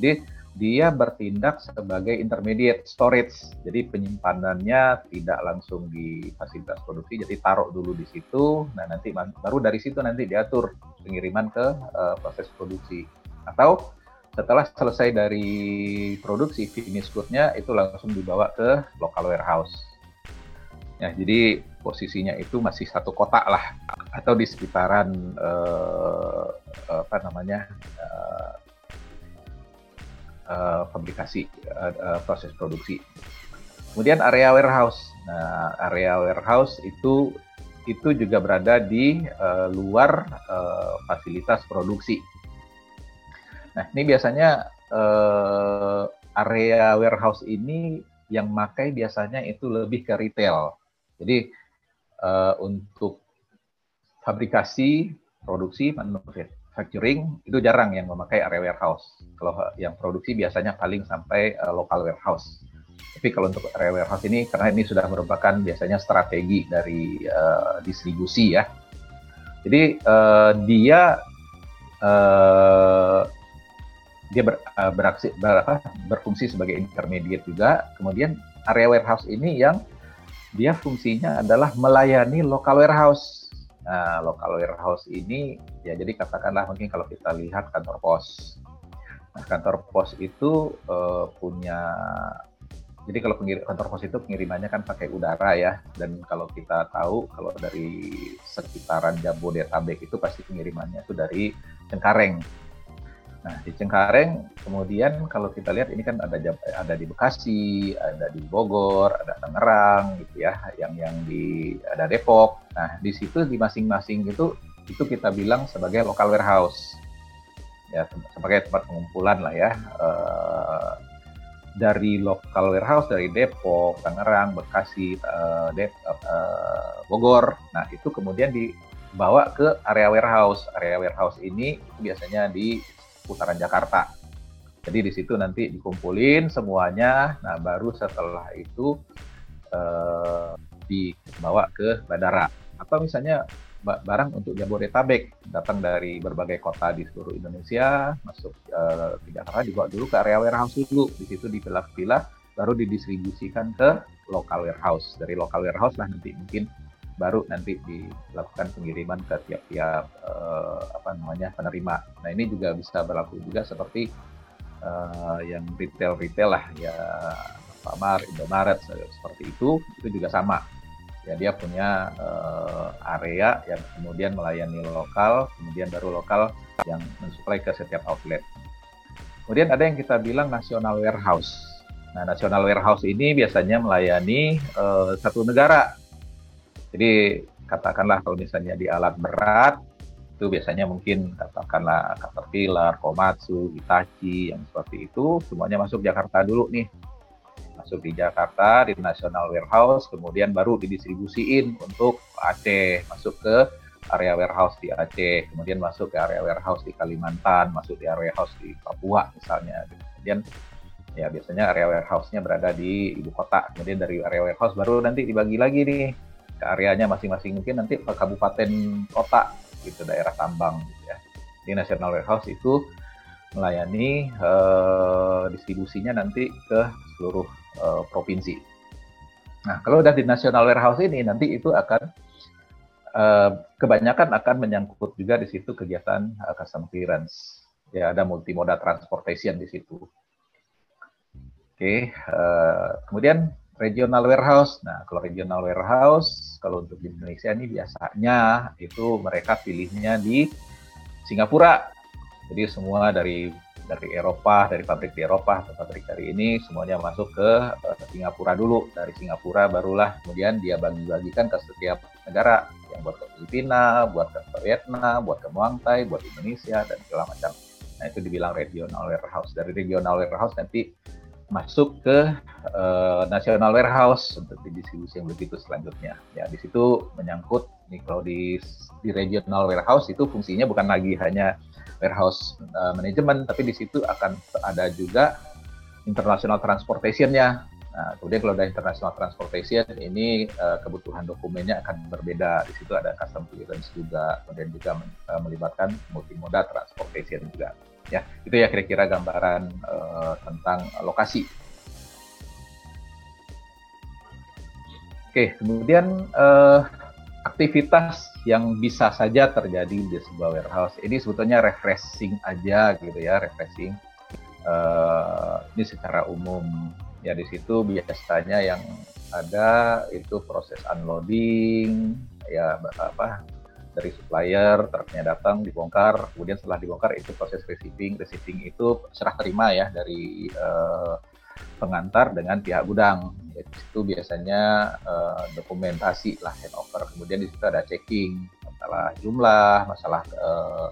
Jadi dia bertindak sebagai intermediate storage. Jadi penyimpanannya tidak langsung di fasilitas produksi, jadi taruh dulu di situ. Nah nanti baru dari situ nanti diatur pengiriman ke uh, proses produksi. Atau setelah selesai dari produksi finish good-nya itu langsung dibawa ke local warehouse. Ya, jadi posisinya itu masih satu kotak lah atau di sekitaran uh, apa namanya uh, uh, fabrikasi uh, uh, proses produksi. Kemudian area warehouse. Nah, area warehouse itu itu juga berada di uh, luar uh, fasilitas produksi. Nah, ini biasanya uh, area warehouse ini yang makai biasanya itu lebih ke retail. Jadi uh, untuk fabrikasi, produksi, manufacturing itu jarang yang memakai area warehouse. Kalau yang produksi biasanya paling sampai uh, local warehouse. Tapi kalau untuk area warehouse ini karena ini sudah merupakan biasanya strategi dari uh, distribusi ya. Jadi uh, dia uh, dia ber, uh, beraksi ber, apa, berfungsi sebagai intermediate juga. Kemudian area warehouse ini yang dia fungsinya adalah melayani local warehouse Nah, local warehouse ini ya jadi katakanlah mungkin kalau kita lihat kantor pos. Nah, kantor pos itu uh, punya jadi kalau pengir, kantor pos itu pengirimannya kan pakai udara ya dan kalau kita tahu kalau dari sekitaran Jabodetabek itu pasti pengirimannya itu dari Cengkareng Nah, di Cengkareng kemudian kalau kita lihat ini kan ada ada di Bekasi, ada di Bogor, ada Tangerang gitu ya, yang yang di ada Depok. Nah, di situ di masing-masing itu itu kita bilang sebagai local warehouse. Ya, sebagai tempat pengumpulan lah ya. Uh, dari local warehouse dari Depok, Tangerang, Bekasi, uh, Dep, uh, Bogor. Nah, itu kemudian dibawa ke area warehouse. Area warehouse ini biasanya di seputaran Jakarta. Jadi di situ nanti dikumpulin semuanya. Nah, baru setelah itu eh, dibawa ke bandara. Atau misalnya barang untuk Jabodetabek datang dari berbagai kota di seluruh Indonesia masuk eh, ke Jakarta dibawa dulu ke area warehouse dulu. Di situ dipilah-pilah baru didistribusikan ke local warehouse. Dari local warehouse lah nanti mungkin baru nanti dilakukan pengiriman ke tiap-tiap uh, apa namanya penerima. Nah ini juga bisa berlaku juga seperti uh, yang retail-retail lah ya Alfamart, Indomaret seperti itu itu juga sama. Ya dia punya uh, area yang kemudian melayani lokal, kemudian baru lokal yang mensuplai ke setiap outlet. Kemudian ada yang kita bilang national warehouse. Nah, national warehouse ini biasanya melayani uh, satu negara jadi katakanlah kalau misalnya di alat berat itu biasanya mungkin katakanlah Caterpillar, Komatsu, Hitachi yang seperti itu semuanya masuk Jakarta dulu nih. Masuk di Jakarta di National Warehouse kemudian baru didistribusiin untuk Aceh, masuk ke area warehouse di Aceh, kemudian masuk ke area warehouse di Kalimantan, masuk di area warehouse di Papua misalnya. Kemudian ya biasanya area warehouse-nya berada di ibu kota. Kemudian dari area warehouse baru nanti dibagi lagi nih ke areanya masing-masing mungkin nanti ke kabupaten kota gitu daerah tambang gitu ya. Di National Warehouse itu melayani uh, distribusinya nanti ke seluruh uh, provinsi. Nah, kalau udah di National Warehouse ini nanti itu akan uh, kebanyakan akan menyangkut juga di situ kegiatan uh, custom clearance. Ya, ada multimoda transportation di situ. Oke, okay, uh, kemudian regional warehouse. Nah, kalau regional warehouse, kalau untuk di Indonesia ini biasanya itu mereka pilihnya di Singapura. Jadi semua dari dari Eropa, dari pabrik di Eropa atau pabrik dari ini semuanya masuk ke uh, Singapura dulu. Dari Singapura barulah kemudian dia bagi-bagikan ke setiap negara yang buat ke Filipina, buat ke Vietnam, buat ke Muang Thai, buat Indonesia dan segala macam. Nah itu dibilang regional warehouse. Dari regional warehouse nanti masuk ke uh, national warehouse untuk didistribusi yang begitu selanjutnya. Ya di situ menyangkut nih kalau di di regional warehouse itu fungsinya bukan lagi hanya warehouse uh, management, tapi di situ akan ada juga international transportation-nya. Nah, kemudian kalau ada international transportation, ini uh, kebutuhan dokumennya akan berbeda. Di situ ada custom clearance juga, kemudian juga uh, melibatkan multimoda transportation juga. Ya, itu ya kira-kira gambaran uh, tentang lokasi. Oke, kemudian uh, aktivitas yang bisa saja terjadi di sebuah warehouse. Ini sebetulnya refreshing aja gitu ya, refreshing. Uh, ini secara umum ya di situ biasanya yang ada itu proses unloading ya apa dari supplier truknya datang dibongkar kemudian setelah dibongkar itu proses receiving receiving itu serah terima ya dari uh, pengantar dengan pihak gudang. Itu biasanya uh, dokumentasi lah handover. Kemudian di situ ada checking masalah jumlah, masalah uh,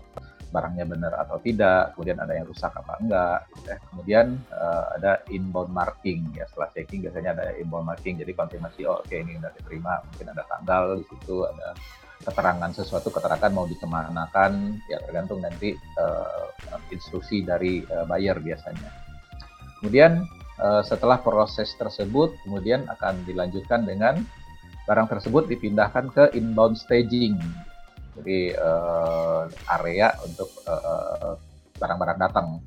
barangnya benar atau tidak, kemudian ada yang rusak apa enggak. Ya. Kemudian uh, ada inbound marking ya setelah checking biasanya ada inbound marking jadi konfirmasi oh oke okay, ini udah diterima, mungkin ada tanggal di situ ada keterangan sesuatu keterangan mau dikemanakan ya tergantung nanti uh, instruksi dari uh, buyer biasanya. Kemudian Eh, setelah proses tersebut kemudian akan dilanjutkan dengan barang tersebut dipindahkan ke inbound staging. Jadi uh, area untuk barang barang-barang datang.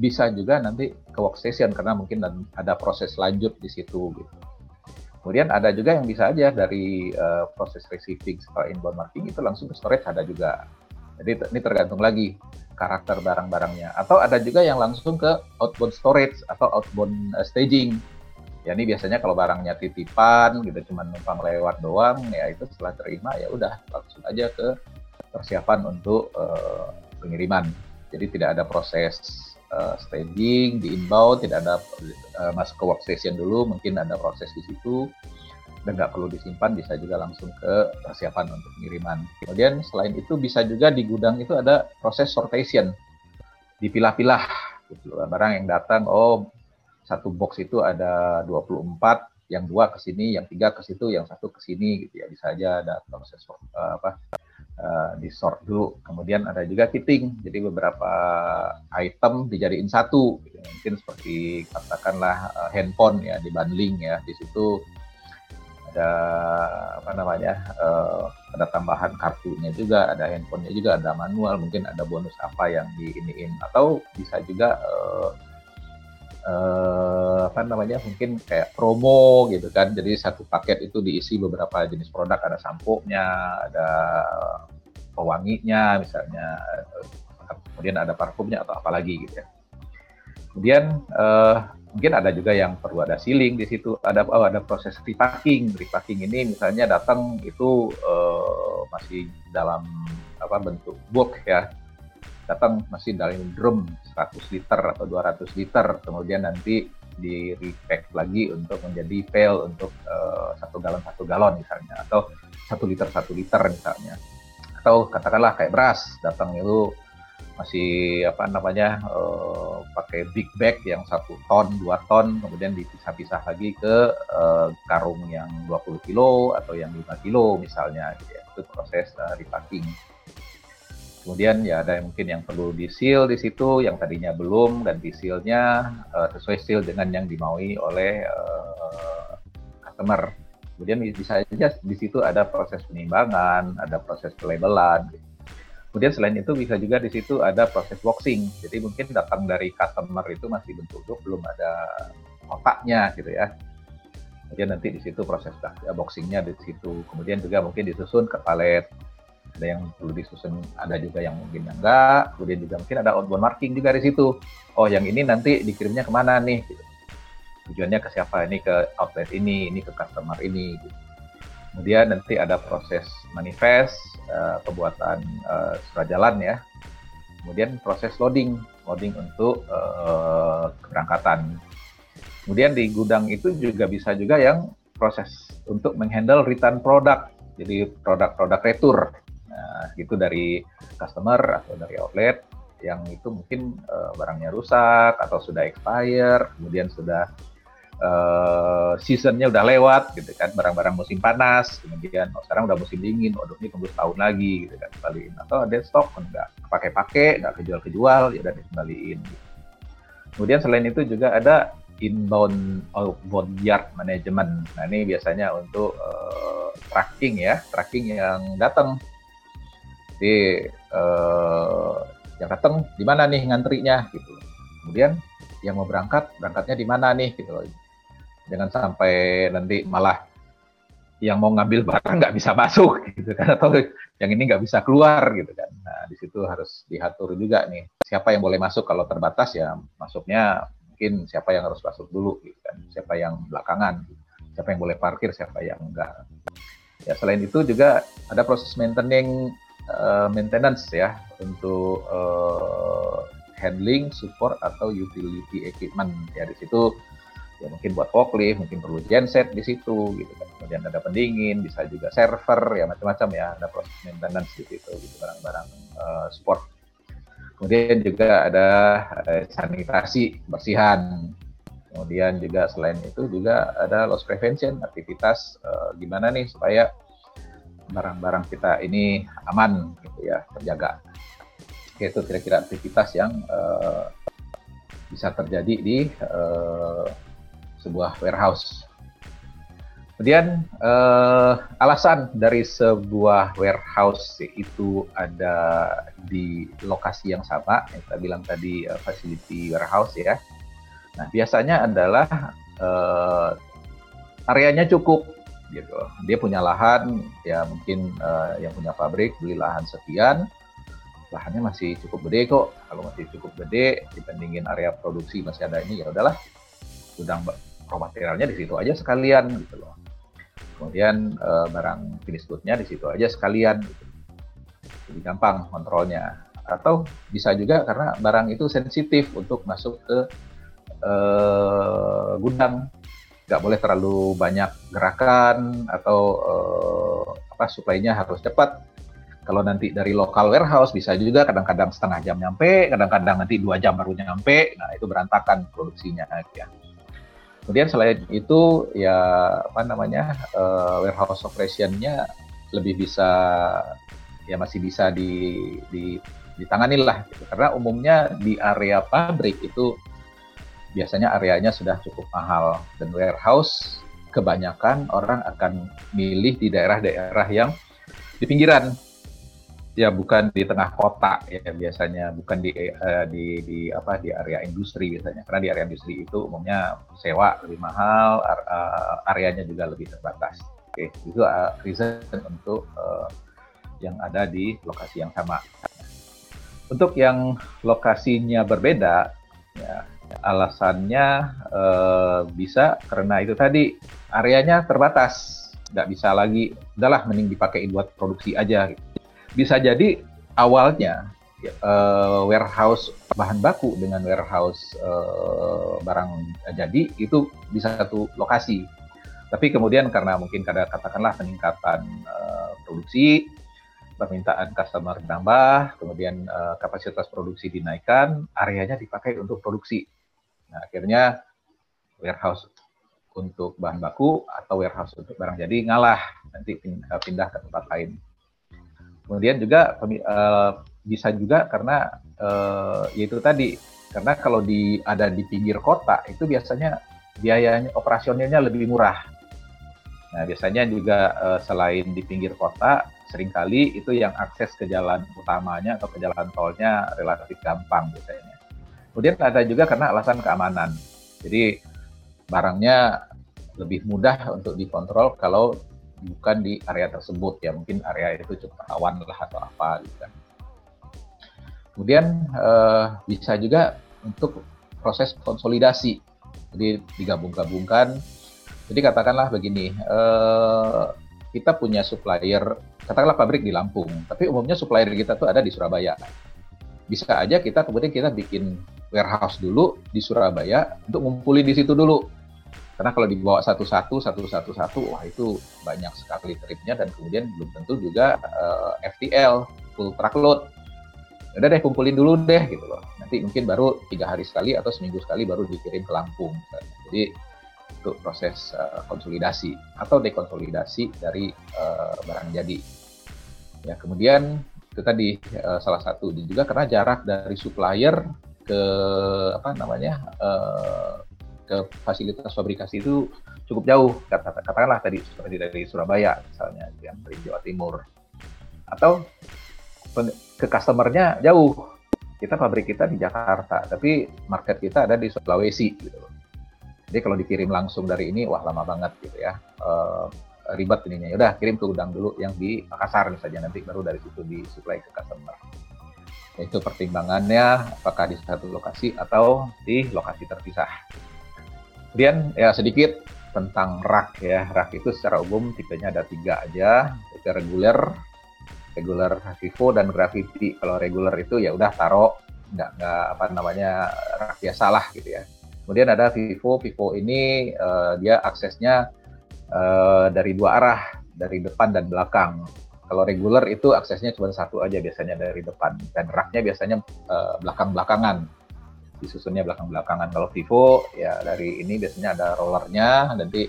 Bisa juga nanti ke workstation karena mungkin ada proses lanjut di situ gitu. Kemudian ada juga yang bisa aja dari uh, proses receiving setelah inbound marketing itu langsung ke storage ada juga. Jadi ini tergantung lagi karakter barang-barangnya. Atau ada juga yang langsung ke outbound storage atau outbound uh, staging. Ya ini biasanya kalau barangnya titipan gitu cuma numpang lewat doang ya itu setelah terima ya udah langsung aja ke persiapan untuk uh, pengiriman. Jadi tidak ada proses uh, staging di inbound, tidak ada uh, masuk ke workstation dulu, mungkin ada proses di situ dan nggak perlu disimpan bisa juga langsung ke persiapan untuk pengiriman. Kemudian selain itu bisa juga di gudang itu ada proses sortation, dipilah-pilah gitu. barang yang datang oh satu box itu ada 24 yang dua ke sini, yang tiga ke situ, yang satu ke sini gitu ya bisa aja ada proses uh, apa uh, di sort dulu. Kemudian ada juga kitting, jadi beberapa item dijadiin satu, gitu. mungkin seperti katakanlah uh, handphone ya di bundling ya di situ ada apa namanya uh, ada tambahan kartunya juga ada handphonenya juga ada manual mungkin ada bonus apa yang diiniin atau bisa juga uh, uh, apa namanya mungkin kayak promo gitu kan. Jadi satu paket itu diisi beberapa jenis produk. Ada sampo-nya ada pewanginya misalnya kemudian ada parfumnya atau apalagi gitu ya. Kemudian uh, mungkin ada juga yang perlu ada sealing di situ. Ada oh, ada proses repacking. Repacking ini misalnya datang itu uh, masih dalam apa bentuk bulk ya datang masih dalam drum 100 liter atau 200 liter. Kemudian nanti di repack lagi untuk menjadi pail untuk uh, satu galon satu galon misalnya atau satu liter satu liter misalnya. Atau katakanlah kayak beras datang itu masih apa namanya uh, pakai big bag yang satu ton dua ton kemudian dipisah-pisah lagi ke uh, karung yang 20 kilo atau yang 5 kilo misalnya gitu ya. itu proses uh, repacking kemudian ya ada yang mungkin yang perlu di seal di situ yang tadinya belum dan di sealnya uh, sesuai seal dengan yang dimaui oleh uh, customer kemudian bisa saja di situ ada proses penimbangan ada proses pelabelan Kemudian selain itu bisa juga di situ ada proses boxing. Jadi mungkin datang dari customer itu masih bentuk belum ada otaknya gitu ya. Kemudian nanti di situ proses ya, boxingnya di situ. Kemudian juga mungkin disusun ke palet. Ada yang perlu disusun, ada juga yang mungkin enggak. Kemudian juga mungkin ada outbound marking juga di situ. Oh yang ini nanti dikirimnya ke mana nih? Tujuannya ke siapa? Ini ke outlet ini, ini ke customer ini. Gitu. Kemudian nanti ada proses manifest, uh, pembuatan uh, surat jalan ya. kemudian proses loading, loading untuk uh, keberangkatan. Kemudian di gudang itu juga bisa juga yang proses untuk menghandle return product, jadi produk-produk retur, nah, itu dari customer atau dari outlet yang itu mungkin uh, barangnya rusak atau sudah expire, kemudian sudah uh, seasonnya udah lewat gitu kan barang-barang musim panas kemudian oh, sekarang udah musim dingin waduh ini tunggu setahun lagi gitu kan kembaliin. Atau ada stok nggak pakai-pakai nggak kejual-kejual ya udah dikembaliin. Gitu. kemudian selain itu juga ada inbound outbound yard management. Nah ini biasanya untuk uh, tracking ya tracking yang datang jadi uh, yang datang di mana nih ngantrinya gitu. Kemudian yang mau berangkat berangkatnya di mana nih gitu jangan sampai nanti malah yang mau ngambil barang nggak bisa masuk [laughs] gitu kan. Atau yang ini nggak bisa keluar gitu kan. Nah di situ harus diatur juga nih. Siapa yang boleh masuk? Kalau terbatas ya masuknya mungkin siapa yang harus masuk dulu gitu kan. Siapa yang belakangan siapa yang boleh parkir siapa yang enggak ya selain itu juga ada proses maintaining uh, maintenance ya untuk uh, handling support atau utility equipment ya di situ ya mungkin buat forklift, mungkin perlu genset di situ gitu kan. Kemudian ada pendingin, bisa juga server ya macam-macam ya, ada proses maintenance di situ gitu barang-barang uh, sport. Kemudian juga ada uh, sanitasi, bersihan. Kemudian juga selain itu juga ada loss prevention, aktivitas uh, gimana nih supaya barang-barang kita ini aman gitu ya, terjaga. Itu kira-kira aktivitas yang uh, bisa terjadi di uh, sebuah warehouse. Kemudian uh, alasan dari sebuah warehouse itu ada di lokasi yang sama, yang kita bilang tadi uh, facility warehouse ya. Nah biasanya adalah uh, areanya cukup, gitu. Dia punya lahan, ya mungkin uh, yang punya pabrik beli lahan sekian, lahannya masih cukup gede kok. Kalau masih cukup gede dibandingin area produksi masih ada ini ya udahlah gudang raw materialnya di situ aja sekalian gitu loh. Kemudian uh, barang finish good-nya di situ aja sekalian gitu. Jadi gampang kontrolnya. Atau bisa juga karena barang itu sensitif untuk masuk ke uh, gudang. Nggak boleh terlalu banyak gerakan atau uh, apa supply-nya harus cepat. Kalau nanti dari lokal warehouse bisa juga kadang-kadang setengah jam nyampe, kadang-kadang nanti dua jam baru nyampe. Nah itu berantakan produksinya ya. Kemudian selain itu ya apa namanya uh, warehouse operation-nya lebih bisa ya masih bisa di, di ditangani lah gitu. karena umumnya di area pabrik itu biasanya areanya sudah cukup mahal. Dan warehouse kebanyakan orang akan milih di daerah-daerah yang di pinggiran. Ya bukan di tengah kota ya biasanya. Bukan di uh, di di apa di area industri biasanya. Karena di area industri itu umumnya sewa lebih mahal uh, areanya juga lebih terbatas. Oke okay. itu uh, reason untuk uh, yang ada di lokasi yang sama. Untuk yang lokasinya berbeda ya alasannya uh, bisa karena itu tadi areanya terbatas nggak bisa lagi udahlah mending dipakai buat produksi aja bisa jadi awalnya uh, warehouse bahan baku dengan warehouse uh, barang jadi itu di satu lokasi. Tapi kemudian karena mungkin kada katakanlah peningkatan produksi, permintaan customer bertambah, kemudian uh, kapasitas produksi dinaikkan, areanya dipakai untuk produksi. Nah, akhirnya warehouse untuk bahan baku atau warehouse untuk barang jadi ngalah, nanti pindah ke tempat lain. Kemudian juga uh, bisa juga karena uh, yaitu tadi karena kalau di ada di pinggir kota itu biasanya biayanya operasionalnya lebih murah. Nah biasanya juga selain di pinggir kota sering kali itu yang akses ke jalan utamanya atau ke jalan tolnya relatif gampang biasanya. Kemudian ada juga karena alasan keamanan. Jadi barangnya lebih mudah untuk dikontrol kalau bukan di area tersebut ya mungkin area itu cukup rawan lah atau apa gitu kan. Kemudian uh, bisa juga untuk proses konsolidasi, jadi digabung-gabungkan. Jadi katakanlah begini, uh, kita punya supplier, katakanlah pabrik di Lampung, tapi umumnya supplier kita tuh ada di Surabaya. bisa aja kita kemudian kita bikin warehouse dulu di Surabaya untuk ngumpulin di situ dulu. Karena kalau dibawa satu-satu, satu-satu-satu, wah itu banyak sekali tripnya dan kemudian belum tentu juga uh, eh, FTL, full truckload. Udah deh kumpulin dulu deh gitu loh. Nanti mungkin baru tiga hari sekali atau seminggu sekali baru dikirim ke Lampung. Jadi untuk proses uh, konsolidasi atau dekonsolidasi dari uh, barang jadi. Ya kemudian itu tadi uh, salah satu dan juga karena jarak dari supplier ke apa namanya uh, ke fasilitas fabrikasi itu cukup jauh. Kata katakanlah tadi seperti dari Surabaya misalnya yang dari Jawa Timur. Atau ke customernya jauh. Kita pabrik kita di Jakarta tapi market kita ada di Sulawesi gitu. Jadi kalau dikirim langsung dari ini wah lama banget gitu ya. Uh, ribet ininya. Ya udah kirim ke gudang dulu yang di Makassar misalnya nanti baru dari situ disuplai ke customer. Itu pertimbangannya apakah di satu lokasi atau di lokasi terpisah. Kemudian ya sedikit tentang rak ya. Rak itu secara umum tipenya ada tiga aja, itu reguler, reguler Vivo dan Gravity. Kalau reguler itu ya udah taruh nggak nggak apa namanya rak biasa lah gitu ya. Kemudian ada Vivo, Vivo ini uh, dia aksesnya uh, dari dua arah, dari depan dan belakang. Kalau reguler itu aksesnya cuma satu aja biasanya dari depan dan raknya biasanya uh, belakang-belakangan, disusunnya belakang-belakangan. Kalau Vivo ya dari ini biasanya ada rollernya, nanti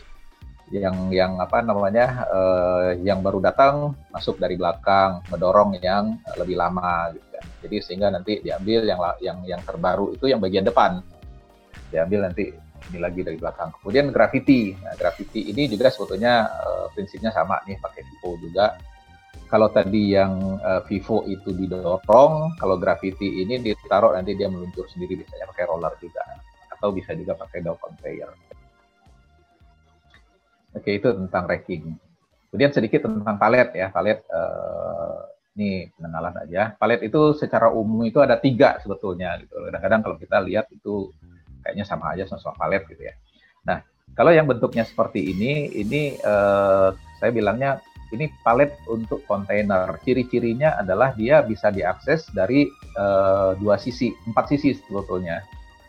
yang yang apa namanya uh, yang baru datang masuk dari belakang, mendorong yang lebih lama gitu kan. Jadi sehingga nanti diambil yang yang yang terbaru itu yang bagian depan, diambil nanti ini lagi dari belakang. Kemudian gravity. Nah, gravity ini juga sebetulnya uh, prinsipnya sama nih pakai Vivo juga. Kalau tadi yang uh, Vivo itu didorong, kalau gravity ini ditaruh nanti dia meluncur sendiri biasanya pakai roller juga atau bisa juga pakai down conveyor. Oke, itu tentang racking. Kemudian sedikit tentang palet ya. Palet uh, ini pengenalan aja. Palet itu secara umum itu ada tiga sebetulnya gitu. Kadang-kadang kalau kita lihat itu kayaknya sama aja sama-sama palet gitu ya. Nah, kalau yang bentuknya seperti ini, ini eh, saya bilangnya ini palet untuk kontainer. Ciri-cirinya adalah dia bisa diakses dari eh, dua sisi, empat sisi sebetulnya.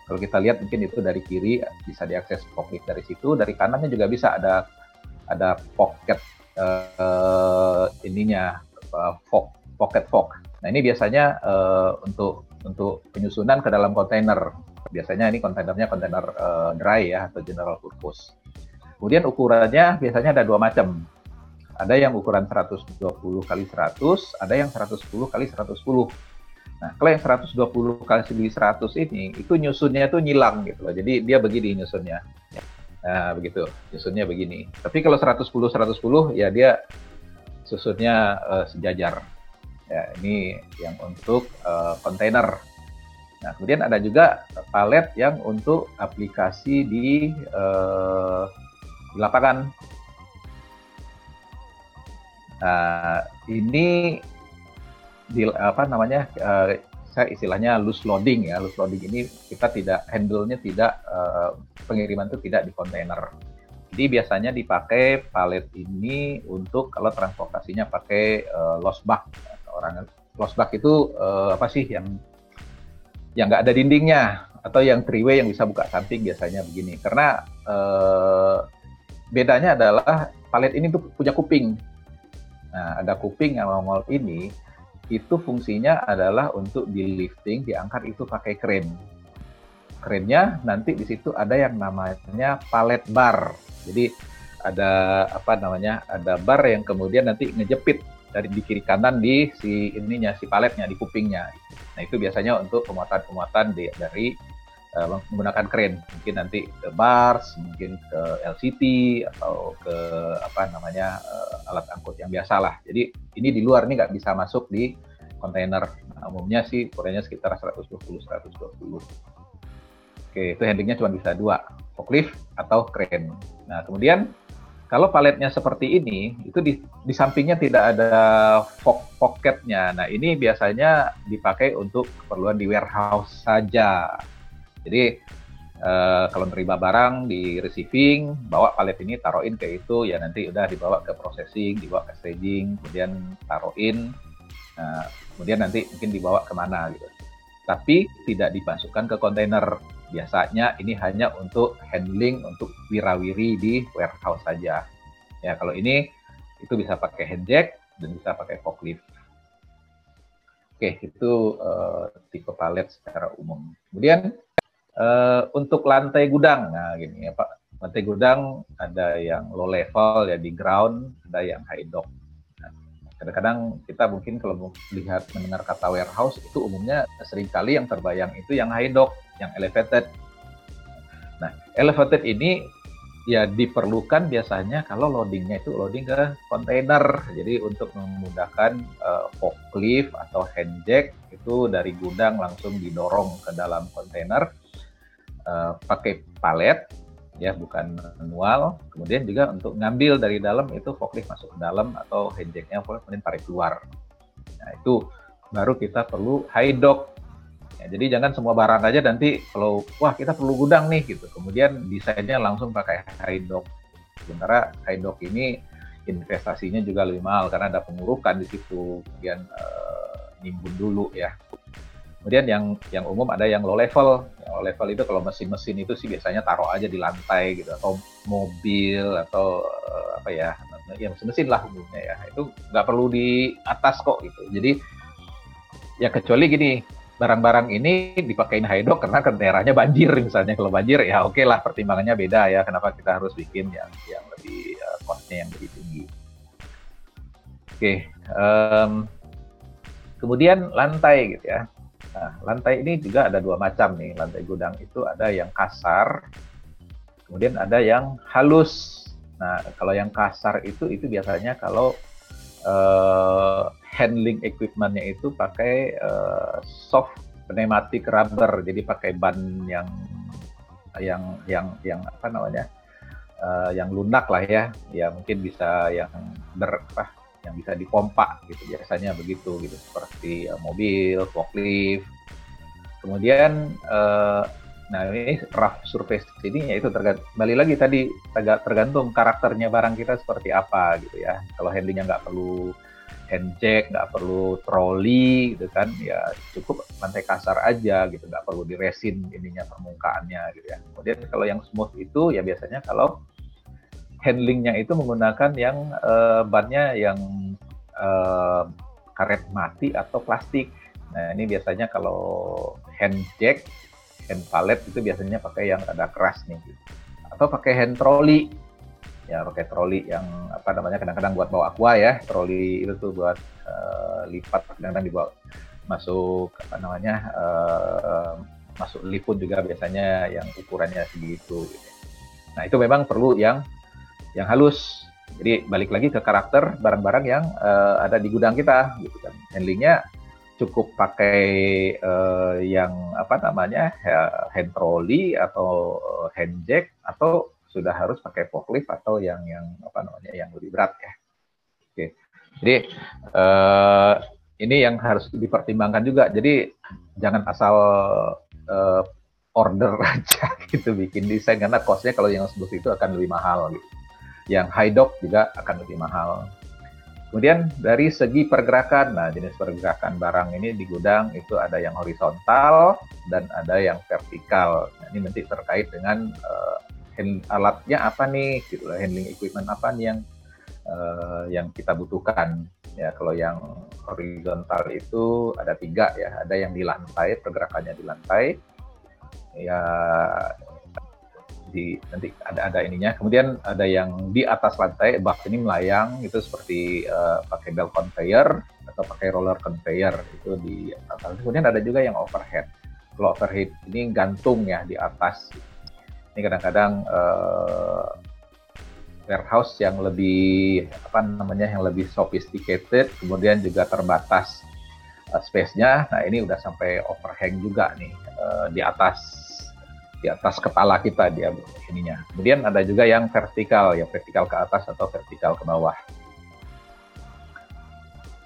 Kalau kita lihat mungkin itu dari kiri bisa diakses forklift dari situ, dari kanannya juga bisa ada ada pocket eh, ininya uh, fork, pocket fork. Nah ini biasanya uh, untuk untuk penyusunan ke dalam kontainer biasanya ini kontainernya kontainer uh, dry ya atau general purpose. Kemudian ukurannya biasanya ada dua macam. Ada yang ukuran 120 kali 100, ada yang 110 kali 110. Nah, kalau yang 120 kali 100 ini itu nyusunnya itu nyilang gitu loh. Jadi dia begini nyusunnya. Nah, begitu. Nyusunnya begini. Tapi kalau 110 110 ya dia susunnya uh, sejajar. Ya, ini yang untuk uh, kontainer Nah, kemudian ada juga palet yang untuk aplikasi di, uh, di lapangan. Nah, ini di apa namanya? Uh, saya istilahnya loose loading ya. Loose loading ini kita tidak handle-nya tidak uh, pengiriman itu tidak di kontainer. Jadi biasanya dipakai palet ini untuk kalau transportasinya pakai uh, lost bag. Orang lost bag itu uh, apa sih yang yang nggak ada dindingnya atau yang three way yang bisa buka samping biasanya begini karena eh, bedanya adalah palet ini tuh punya kuping nah ada kuping yang nongol ini itu fungsinya adalah untuk di lifting diangkat itu pakai crane kerennya nanti di situ ada yang namanya palet bar jadi ada apa namanya ada bar yang kemudian nanti ngejepit dari di kiri kanan di si ininya si paletnya di kupingnya. Nah itu biasanya untuk pemuatan-pemuatan dari uh, menggunakan crane. Mungkin nanti ke bars, mungkin ke LCT atau ke apa namanya uh, alat angkut yang biasa lah. Jadi ini di luar nih nggak bisa masuk di kontainer. Nah, umumnya sih ukurannya sekitar 120 120. Oke, itu handlingnya cuma bisa dua, forklift atau crane. Nah, kemudian kalau paletnya seperti ini, itu di, di sampingnya tidak ada pocketnya. Nah, ini biasanya dipakai untuk keperluan di warehouse saja. Jadi, eh, kalau nerima barang di receiving, bawa palet ini taruhin ke itu, ya nanti udah dibawa ke processing, dibawa ke staging, kemudian taruhin, nah, kemudian nanti mungkin dibawa ke mana gitu. tapi tidak dimasukkan ke kontainer. Biasanya ini hanya untuk handling untuk wirawiri di warehouse saja. Ya, kalau ini itu bisa pakai hand jack dan bisa pakai forklift. Oke, itu uh, tipe palet secara umum. Kemudian uh, untuk lantai gudang, nah gini ya Pak, lantai gudang ada yang low level ya di ground, ada yang high dock kadang-kadang kita mungkin kalau melihat mendengar kata warehouse itu umumnya sering kali yang terbayang itu yang high dock, yang elevated. Nah, elevated ini ya diperlukan biasanya kalau loadingnya itu loading ke kontainer. Jadi untuk memudahkan uh, forklift atau hand jack itu dari gudang langsung didorong ke dalam kontainer uh, pakai palet ya bukan manual. Kemudian juga untuk ngambil dari dalam itu forklift masuk ke dalam atau handjacknya kemudian tarik keluar. Nah itu baru kita perlu high dock. Ya, jadi jangan semua barang aja nanti kalau wah kita perlu gudang nih gitu. Kemudian desainnya langsung pakai high dock. Sementara high dock ini investasinya juga lebih mahal karena ada pengurukan di situ, kemudian uh, nimbun dulu ya. Kemudian yang yang umum ada yang low level. Yang low level itu kalau mesin-mesin itu sih biasanya taruh aja di lantai gitu atau mobil atau uh, apa ya, ya mesin-mesin lah umumnya ya. Itu nggak perlu di atas kok gitu. Jadi ya kecuali gini, barang-barang ini dipakein hydro karena kendaraannya banjir misalnya. Kalau banjir ya oke okay lah pertimbangannya beda ya. Kenapa kita harus bikin yang yang lebih uh, yang lebih tinggi. Oke, okay, um, kemudian lantai gitu ya Nah, lantai ini juga ada dua macam nih. Lantai gudang itu ada yang kasar, kemudian ada yang halus. Nah, kalau yang kasar itu itu biasanya kalau uh, handling equipmentnya itu pakai uh, soft pneumatic rubber, jadi pakai ban yang yang yang yang apa namanya uh, yang lunak lah ya, ya mungkin bisa yang ber apa, yang bisa dipompa gitu biasanya begitu gitu seperti uh, mobil, forklift. Kemudian uh, nah ini rough surface ini ya itu tergantung kembali lagi tadi tergantung karakternya barang kita seperti apa gitu ya. Kalau handlingnya nggak perlu hand jack, nggak perlu troli gitu kan, ya cukup lantai kasar aja gitu, nggak perlu diresin ininya permukaannya gitu ya. Kemudian kalau yang smooth itu ya biasanya kalau handlingnya itu menggunakan yang uh, bannya yang uh, karet mati atau plastik. Nah ini biasanya kalau hand jack, hand pallet itu biasanya pakai yang ada keras nih, gitu. atau pakai hand trolley. Ya pakai trolley yang apa namanya kadang-kadang buat bawa aqua ya, trolley itu tuh buat uh, lipat kadang-kadang dibawa masuk apa namanya uh, masuk lift pun juga biasanya yang ukurannya segitu. Gitu. Nah itu memang perlu yang yang halus. Jadi balik lagi ke karakter barang-barang yang uh, ada di gudang kita, gitu kan. Handlingnya cukup pakai uh, yang apa namanya hand trolley atau eh, hand jack atau sudah harus pakai forklift atau yang yang apa namanya yang lebih berat ya. Oke. Jadi uh, ini yang harus dipertimbangkan juga. Jadi jangan asal uh, order [laughs] aja gitu bikin desain karena costnya kalau yang seperti itu akan lebih mahal gitu yang high dock juga akan lebih mahal. Kemudian dari segi pergerakan, nah jenis pergerakan barang ini di gudang itu ada yang horizontal dan ada yang vertikal. Nah, ini nanti terkait dengan uh, hand, alatnya apa nih, gitu, handling equipment apa nih yang uh, yang kita butuhkan. Ya kalau yang horizontal itu ada tiga ya, ada yang di lantai, pergerakannya di lantai. Ya di nanti ada ada ininya. Kemudian ada yang di atas lantai bak ini melayang itu seperti uh, pakai belt conveyor atau pakai roller conveyor itu di atas. Kemudian ada juga yang overhead. Kalau overhead ini gantung ya di atas. Ini kadang-kadang uh, warehouse yang lebih apa namanya yang lebih sophisticated, kemudian juga terbatas uh, space-nya. Nah ini udah sampai overhang juga nih uh, di atas di atas kepala kita dia ininya. Kemudian ada juga yang vertikal, ya vertikal ke atas atau vertikal ke bawah.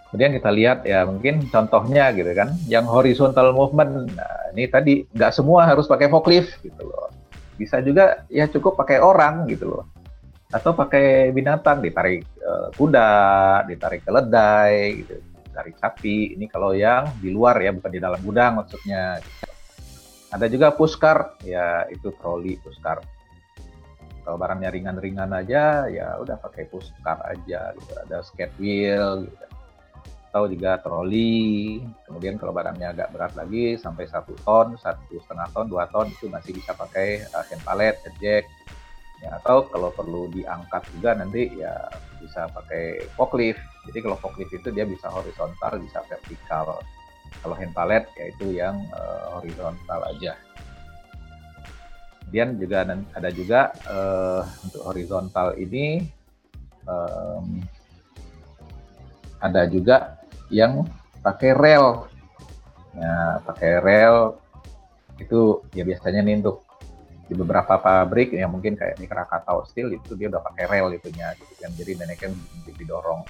Kemudian kita lihat ya mungkin contohnya gitu kan, yang horizontal movement, nah, ini tadi nggak semua harus pakai forklift gitu loh. Bisa juga ya cukup pakai orang gitu loh. Atau pakai binatang, ditarik uh, kuda, ditarik keledai gitu. dari sapi. Ini kalau yang di luar ya, bukan di dalam gudang maksudnya. Ada juga pushcar, ya itu troli pushcar. Kalau barangnya ringan-ringan aja, ya udah pakai pushcar aja. Gitu. Ada skate wheel, gitu. atau juga troli. Kemudian kalau barangnya agak berat lagi, sampai satu ton, satu setengah ton, dua ton itu masih bisa pakai uh, hand pallet, head jack, ya atau kalau perlu diangkat juga nanti ya bisa pakai forklift jadi kalau forklift itu dia bisa horizontal bisa vertikal kalau hand pallet yaitu yang uh, horizontal aja. Kemudian juga ada juga uh, untuk horizontal ini um, ada juga yang pakai rel. Nah pakai rel itu ya biasanya nih untuk di beberapa pabrik yang mungkin kayak di Krakatau Steel itu dia udah pakai rel itunya gitu kan. Jadi neneknya didorong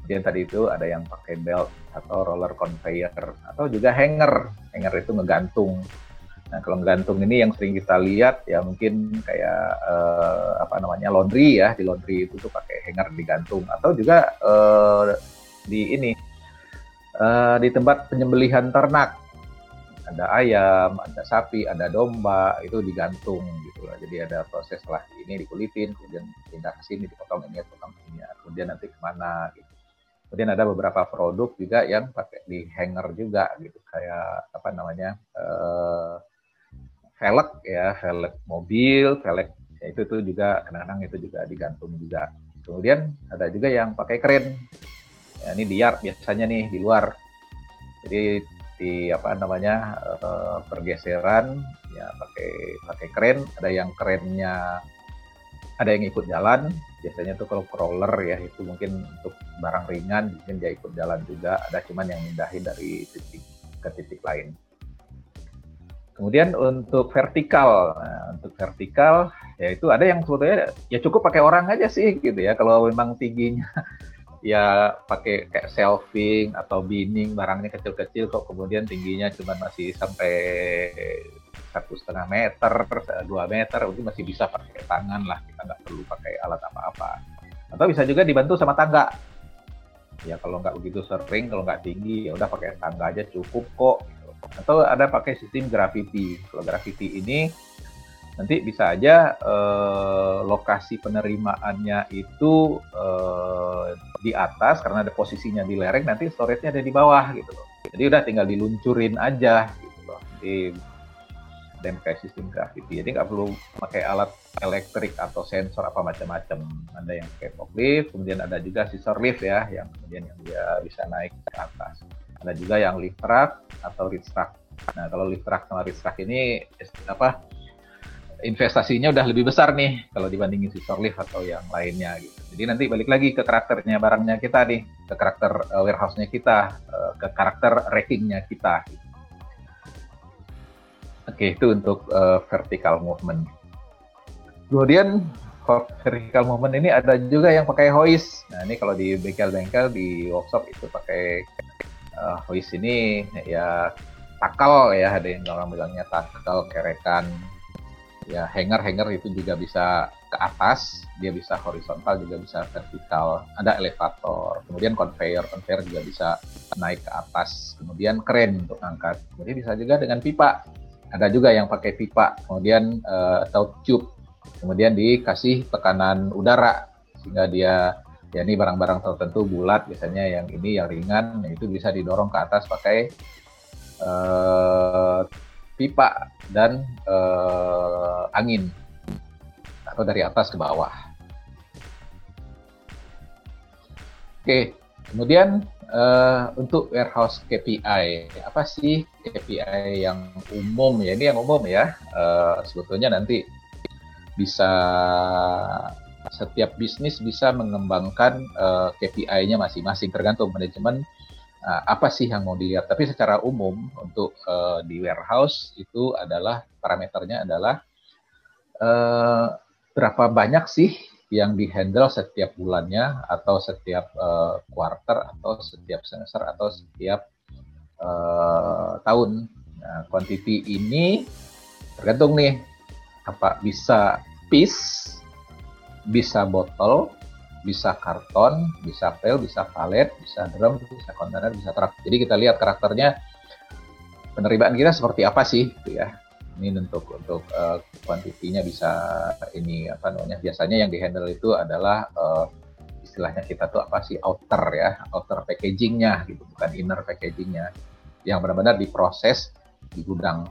kemudian tadi itu ada yang pakai belt atau roller conveyor atau juga hanger. Hanger itu ngegantung. Nah kalau ngegantung ini yang sering kita lihat ya mungkin kayak uh, apa namanya laundry ya. Di laundry itu tuh pakai hanger digantung. Atau juga uh, di ini uh, di tempat penyembelihan ternak. Ada ayam, ada sapi, ada domba, itu digantung gitu lah. Jadi ada proses setelah ini dikulitin, kemudian pindah ke sini, dipotong ini, potong ini, kemudian nanti ke mana gitu. Kemudian ada beberapa produk juga yang pakai di hanger juga gitu, kayak apa namanya uh, velg ya, velg mobil, velg ya itu tuh juga kadang-kadang itu juga digantung juga. Kemudian ada juga yang pakai kren. Ya, ini di yard biasanya nih di luar. Jadi di apa namanya uh, pergeseran ya pakai pakai kren ada yang kerennya ada yang ikut jalan biasanya tuh kalau crawler ya itu mungkin untuk barang ringan mungkin dia ikut jalan juga ada cuman yang mindahin dari titik ke titik lain. Kemudian untuk vertikal nah, untuk vertikal ya itu ada yang sebetulnya ya cukup pakai orang aja sih gitu ya. Kalau memang tingginya [laughs] ya pakai kayak shelving atau binning barangnya kecil-kecil kok kemudian tingginya cuma masih sampai satu setengah meter dua meter itu masih bisa pakai tangan lah kita nggak perlu pakai alat apa-apa. Atau bisa juga dibantu sama tangga. Ya kalau nggak begitu sering kalau nggak tinggi ya udah pakai tangga aja cukup kok atau ada pakai sistem gravity kalau gravity ini nanti bisa aja eh, lokasi penerimaannya itu eh, di atas karena ada posisinya di lereng nanti storage-nya ada di bawah gitu loh. Jadi udah tinggal diluncurin aja gitu loh. Di dan kayak sistem gravity jadi nggak perlu pakai alat elektrik atau sensor apa macam-macam ada yang pakai forklift kemudian ada juga scissor lift ya yang kemudian yang dia bisa naik ke atas ada juga yang lift truck atau reach truck nah kalau lift truck sama reach truck ini apa investasinya udah lebih besar nih kalau dibandingin si lift atau yang lainnya gitu. Jadi nanti balik lagi ke karakternya barangnya kita nih, ke karakter uh, warehouse-nya kita, uh, ke karakter rackingnya kita. Gitu. Oke, itu untuk uh, vertical movement. Kemudian vertical movement ini ada juga yang pakai hoist. Nah, ini kalau di bengkel-bengkel di workshop itu pakai uh, hoist ini ya takal ya, ada yang orang bilangnya takal, kerekan, ya hanger hanger itu juga bisa ke atas dia bisa horizontal juga bisa vertikal. Ada elevator kemudian conveyor conveyor juga bisa naik ke atas. Kemudian keren untuk angkat. Kemudian bisa juga dengan pipa ada juga yang pakai pipa kemudian uh, atau tube kemudian dikasih tekanan udara sehingga dia ya ini barang-barang tertentu bulat biasanya yang ini yang ringan itu bisa didorong ke atas pakai uh, pipa dan uh, angin atau dari atas ke bawah. Oke, kemudian uh, untuk warehouse KPI, apa sih KPI yang umum ya? Ini yang umum ya. Uh, sebetulnya nanti bisa setiap bisnis bisa mengembangkan uh, KPI-nya masing-masing tergantung manajemen uh, apa sih yang mau dilihat. Tapi secara umum untuk uh, di warehouse itu adalah parameternya adalah uh, berapa banyak sih yang dihandle setiap bulannya atau setiap uh, quarter atau setiap semester atau setiap uh, tahun. Nah, quantity ini tergantung nih apa bisa piece, bisa botol, bisa karton, bisa pel, bisa palet, bisa drum, bisa kontainer, bisa truk. Jadi kita lihat karakternya penerimaan kita seperti apa sih, gitu ya. Ini untuk untuk uh, bisa ini apa namanya biasanya yang dihandle itu adalah uh, istilahnya kita tuh apa sih outer ya, outer packagingnya gitu, bukan inner packagingnya yang benar-benar diproses di gudang.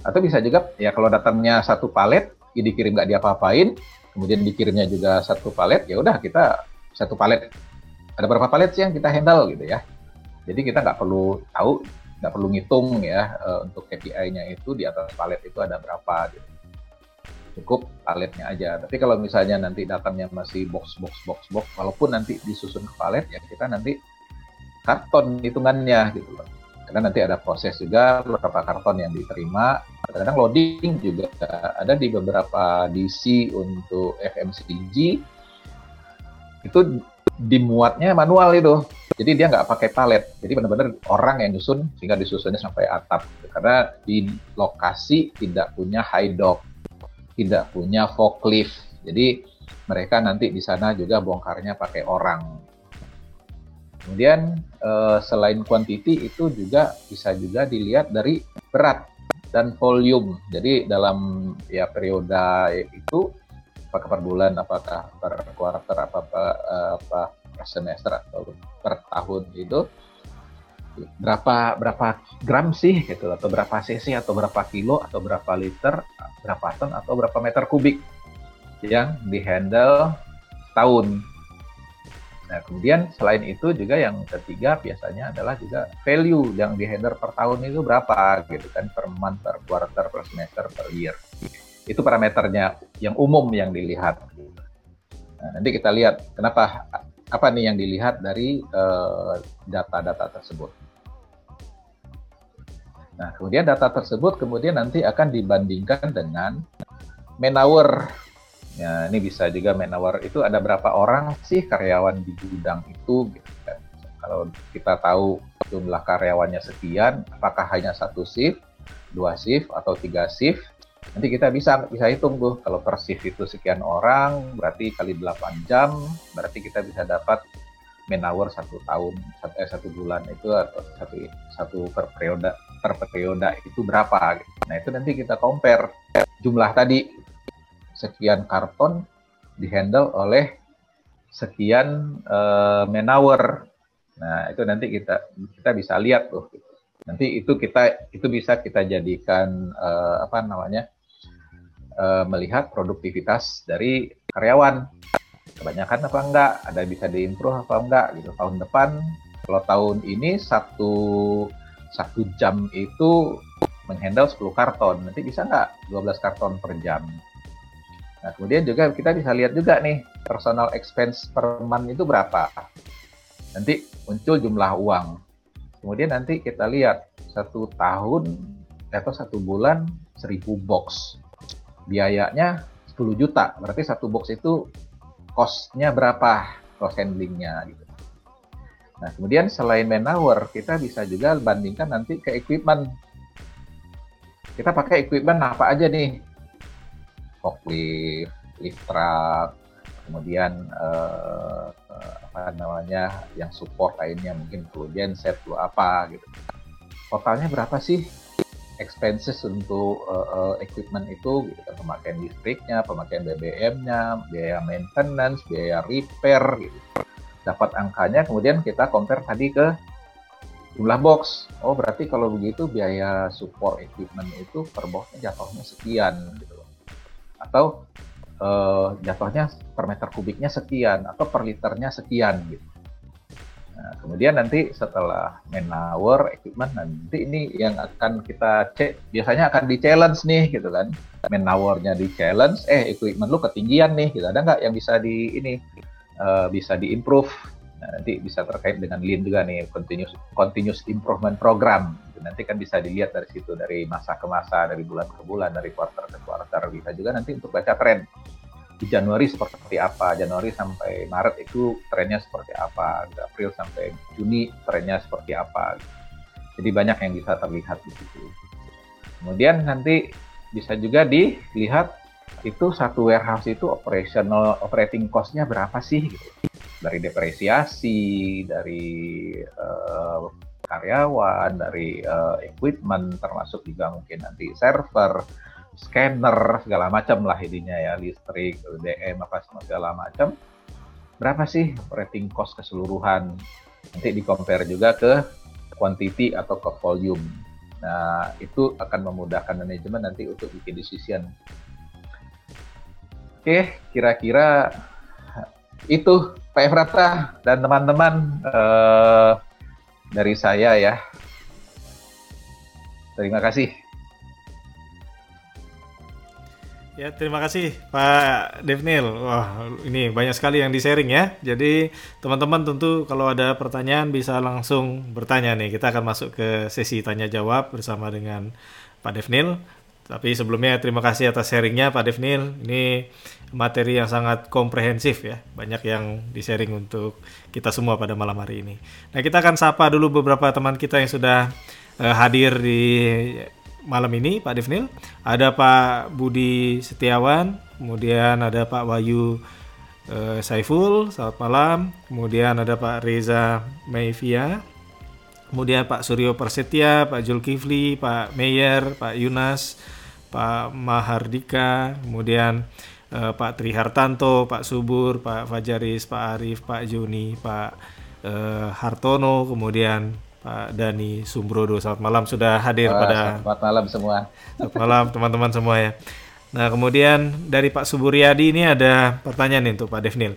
Atau bisa juga ya kalau datangnya satu palet, ya dikirim nggak diapa-apain, kemudian dikirimnya juga satu palet, ya udah kita satu palet. Ada berapa palet sih yang kita handle gitu ya. Jadi kita nggak perlu tahu, nggak perlu ngitung ya uh, untuk KPI-nya itu di atas palet itu ada berapa gitu. Cukup paletnya aja. Tapi kalau misalnya nanti datangnya masih box box box box, walaupun nanti disusun ke palet ya kita nanti karton hitungannya gitu loh. Karena nanti ada proses juga beberapa karton yang diterima, kadang-kadang loading juga ada di beberapa DC untuk FMCG itu dimuatnya manual itu. Jadi dia nggak pakai palet. Jadi benar-benar orang yang nyusun sehingga disusunnya sampai atap. Karena di lokasi tidak punya high dock tidak punya forklift. Jadi mereka nanti di sana juga bongkarnya pakai orang kemudian eh, selain quantity itu juga bisa juga dilihat dari berat dan volume. Jadi dalam ya periode itu apakah per bulan, apakah per kuarter, apa apa, apa per semester atau per tahun itu berapa berapa gram sih gitu atau berapa cc atau berapa kilo atau berapa liter, berapa ton atau berapa meter kubik yang dihandle tahun Nah, kemudian selain itu juga yang ketiga biasanya adalah juga value yang di header per tahun itu berapa gitu kan per month, per quarter, per semester, per year. Itu parameternya yang umum yang dilihat. Nah, nanti kita lihat kenapa apa nih yang dilihat dari eh, data-data uh, tersebut. Nah, kemudian data tersebut kemudian nanti akan dibandingkan dengan man Ya, ini bisa juga manpower itu ada berapa orang sih karyawan di gudang itu gitu kan. Kalau kita tahu jumlah karyawannya sekian, apakah hanya satu shift, dua shift atau tiga shift? Nanti kita bisa bisa hitung tuh kalau per shift itu sekian orang, berarti kali 8 jam, berarti kita bisa dapat man hour satu tahun, satu, eh, satu bulan itu atau satu satu per periode per periode itu berapa? Gitu. Nah itu nanti kita compare jumlah tadi sekian karton dihandle oleh sekian uh, man hour. Nah, itu nanti kita kita bisa lihat tuh. Nanti itu kita itu bisa kita jadikan uh, apa namanya? Uh, melihat produktivitas dari karyawan. Kebanyakan apa enggak? Ada bisa diimprove apa enggak gitu. Tahun depan kalau tahun ini satu satu jam itu menghandle 10 karton. Nanti bisa enggak 12 karton per jam? Nah, kemudian juga kita bisa lihat juga nih, personal expense per month itu berapa. Nanti muncul jumlah uang. Kemudian nanti kita lihat satu tahun atau satu bulan seribu box. Biayanya 10 juta, berarti satu box itu cost-nya berapa, cost handlingnya gitu. Nah, kemudian selain man hour, kita bisa juga bandingkan nanti ke equipment. Kita pakai equipment apa aja nih? Forklift, lift truck, kemudian uh, apa namanya yang support lainnya mungkin perlu genset, perlu apa gitu. Totalnya berapa sih expenses untuk uh, uh, equipment itu gitu kan pemakaian listriknya, pemakaian BBM-nya, biaya maintenance, biaya repair gitu. Dapat angkanya kemudian kita compare tadi ke jumlah box. Oh, berarti kalau begitu biaya support equipment itu per boxnya jatuhnya sekian gitu atau uh, jatuhnya per meter kubiknya sekian atau per liternya sekian gitu. Nah, kemudian nanti setelah main hour equipment nanti ini yang akan kita cek biasanya akan di challenge nih gitu kan. Hournya di challenge eh equipment lu ketinggian nih gitu. Ada nggak yang bisa di ini uh, bisa di improve Nah, nanti bisa terkait dengan lean juga nih, continuous continuous improvement program. Nanti kan bisa dilihat dari situ dari masa ke masa, dari bulan ke bulan, dari quarter ke quarter. Bisa juga nanti untuk baca tren di Januari seperti apa, Januari sampai Maret itu trennya seperti apa, di April sampai Juni trennya seperti apa. Jadi banyak yang bisa terlihat di situ. Kemudian nanti bisa juga dilihat itu satu warehouse itu operational operating cost-nya berapa sih gitu. Dari depresiasi, dari uh, karyawan, dari uh, equipment termasuk juga mungkin nanti server, scanner segala macam lah ininya ya, listrik, DM apa segala macam. Berapa sih operating cost keseluruhan? Nanti di compare juga ke quantity atau ke volume. Nah, itu akan memudahkan manajemen nanti untuk bikin decision. Oke, kira-kira itu Pak Efrata dan teman-teman eh, dari saya ya. Terima kasih. Ya, terima kasih Pak Devnil. Wah, ini banyak sekali yang di-sharing ya. Jadi, teman-teman tentu kalau ada pertanyaan bisa langsung bertanya nih. Kita akan masuk ke sesi tanya jawab bersama dengan Pak Devnil. Tapi sebelumnya terima kasih atas sharingnya Pak Devnil. Ini materi yang sangat komprehensif ya. Banyak yang di-sharing untuk kita semua pada malam hari ini. Nah, kita akan sapa dulu beberapa teman kita yang sudah uh, hadir di malam ini Pak Devnil. Ada Pak Budi Setiawan, kemudian ada Pak Wahyu uh, Saiful, selamat malam. Kemudian ada Pak Reza Maivia. Kemudian Pak Suryo Persetia, Pak Julkifli, Pak Meyer, Pak Yunas, Pak Mahardika, kemudian uh, Pak Tri Hartanto, Pak Subur, Pak Fajaris, Pak Arif, Pak Juni, Pak uh, Hartono, kemudian Pak Dani Sumbrodo. Selamat malam sudah hadir Wah, pada Selamat malam semua. Selamat malam teman-teman semua ya. Nah kemudian dari Pak Suburyadi ini ada pertanyaan nih untuk Pak Devnil.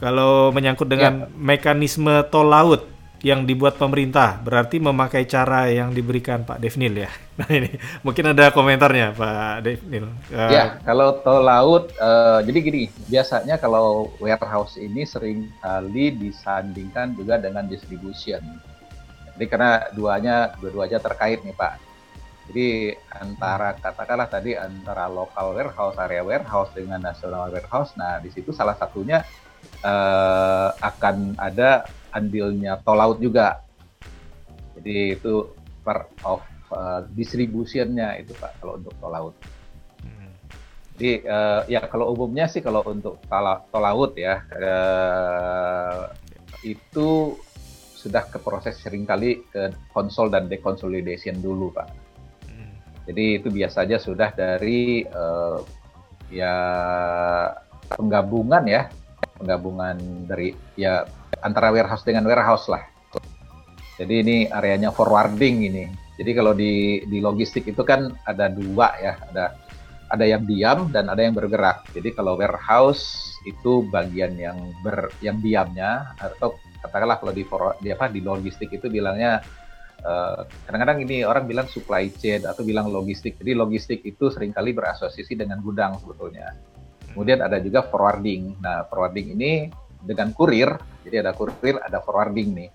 Kalau menyangkut dengan ya. mekanisme tol laut yang dibuat pemerintah, berarti memakai cara yang diberikan Pak Devnil ya. [laughs] Nah ini mungkin ada komentarnya Pak Devnil. Uh, ya kalau tol laut, uh, jadi gini, biasanya kalau warehouse ini sering kali disandingkan juga dengan distribution jadi karena duanya dua-duanya terkait nih Pak. Jadi antara katakanlah tadi antara local warehouse, area warehouse dengan national warehouse, nah di situ salah satunya uh, akan ada andilnya tol laut juga. Jadi itu part of uh, distributionnya itu Pak kalau untuk tol laut. Jadi uh, ya kalau umumnya sih kalau untuk tol laut ya uh, itu sudah ke proses sering kali ke konsol dan deconsolidation dulu pak. Jadi itu biasanya sudah dari uh, ya penggabungan ya, penggabungan dari ya antara warehouse dengan warehouse lah. Jadi ini areanya forwarding ini. Jadi kalau di di logistik itu kan ada dua ya, ada ada yang diam dan ada yang bergerak. Jadi kalau warehouse itu bagian yang ber yang diamnya atau katakanlah kalau di di apa di logistik itu bilangnya eh, kadang-kadang ini orang bilang supply chain atau bilang logistik. Jadi logistik itu sering kali berasosiasi dengan gudang sebetulnya. Kemudian ada juga forwarding. Nah, forwarding ini dengan kurir. Jadi ada kurir, ada forwarding nih.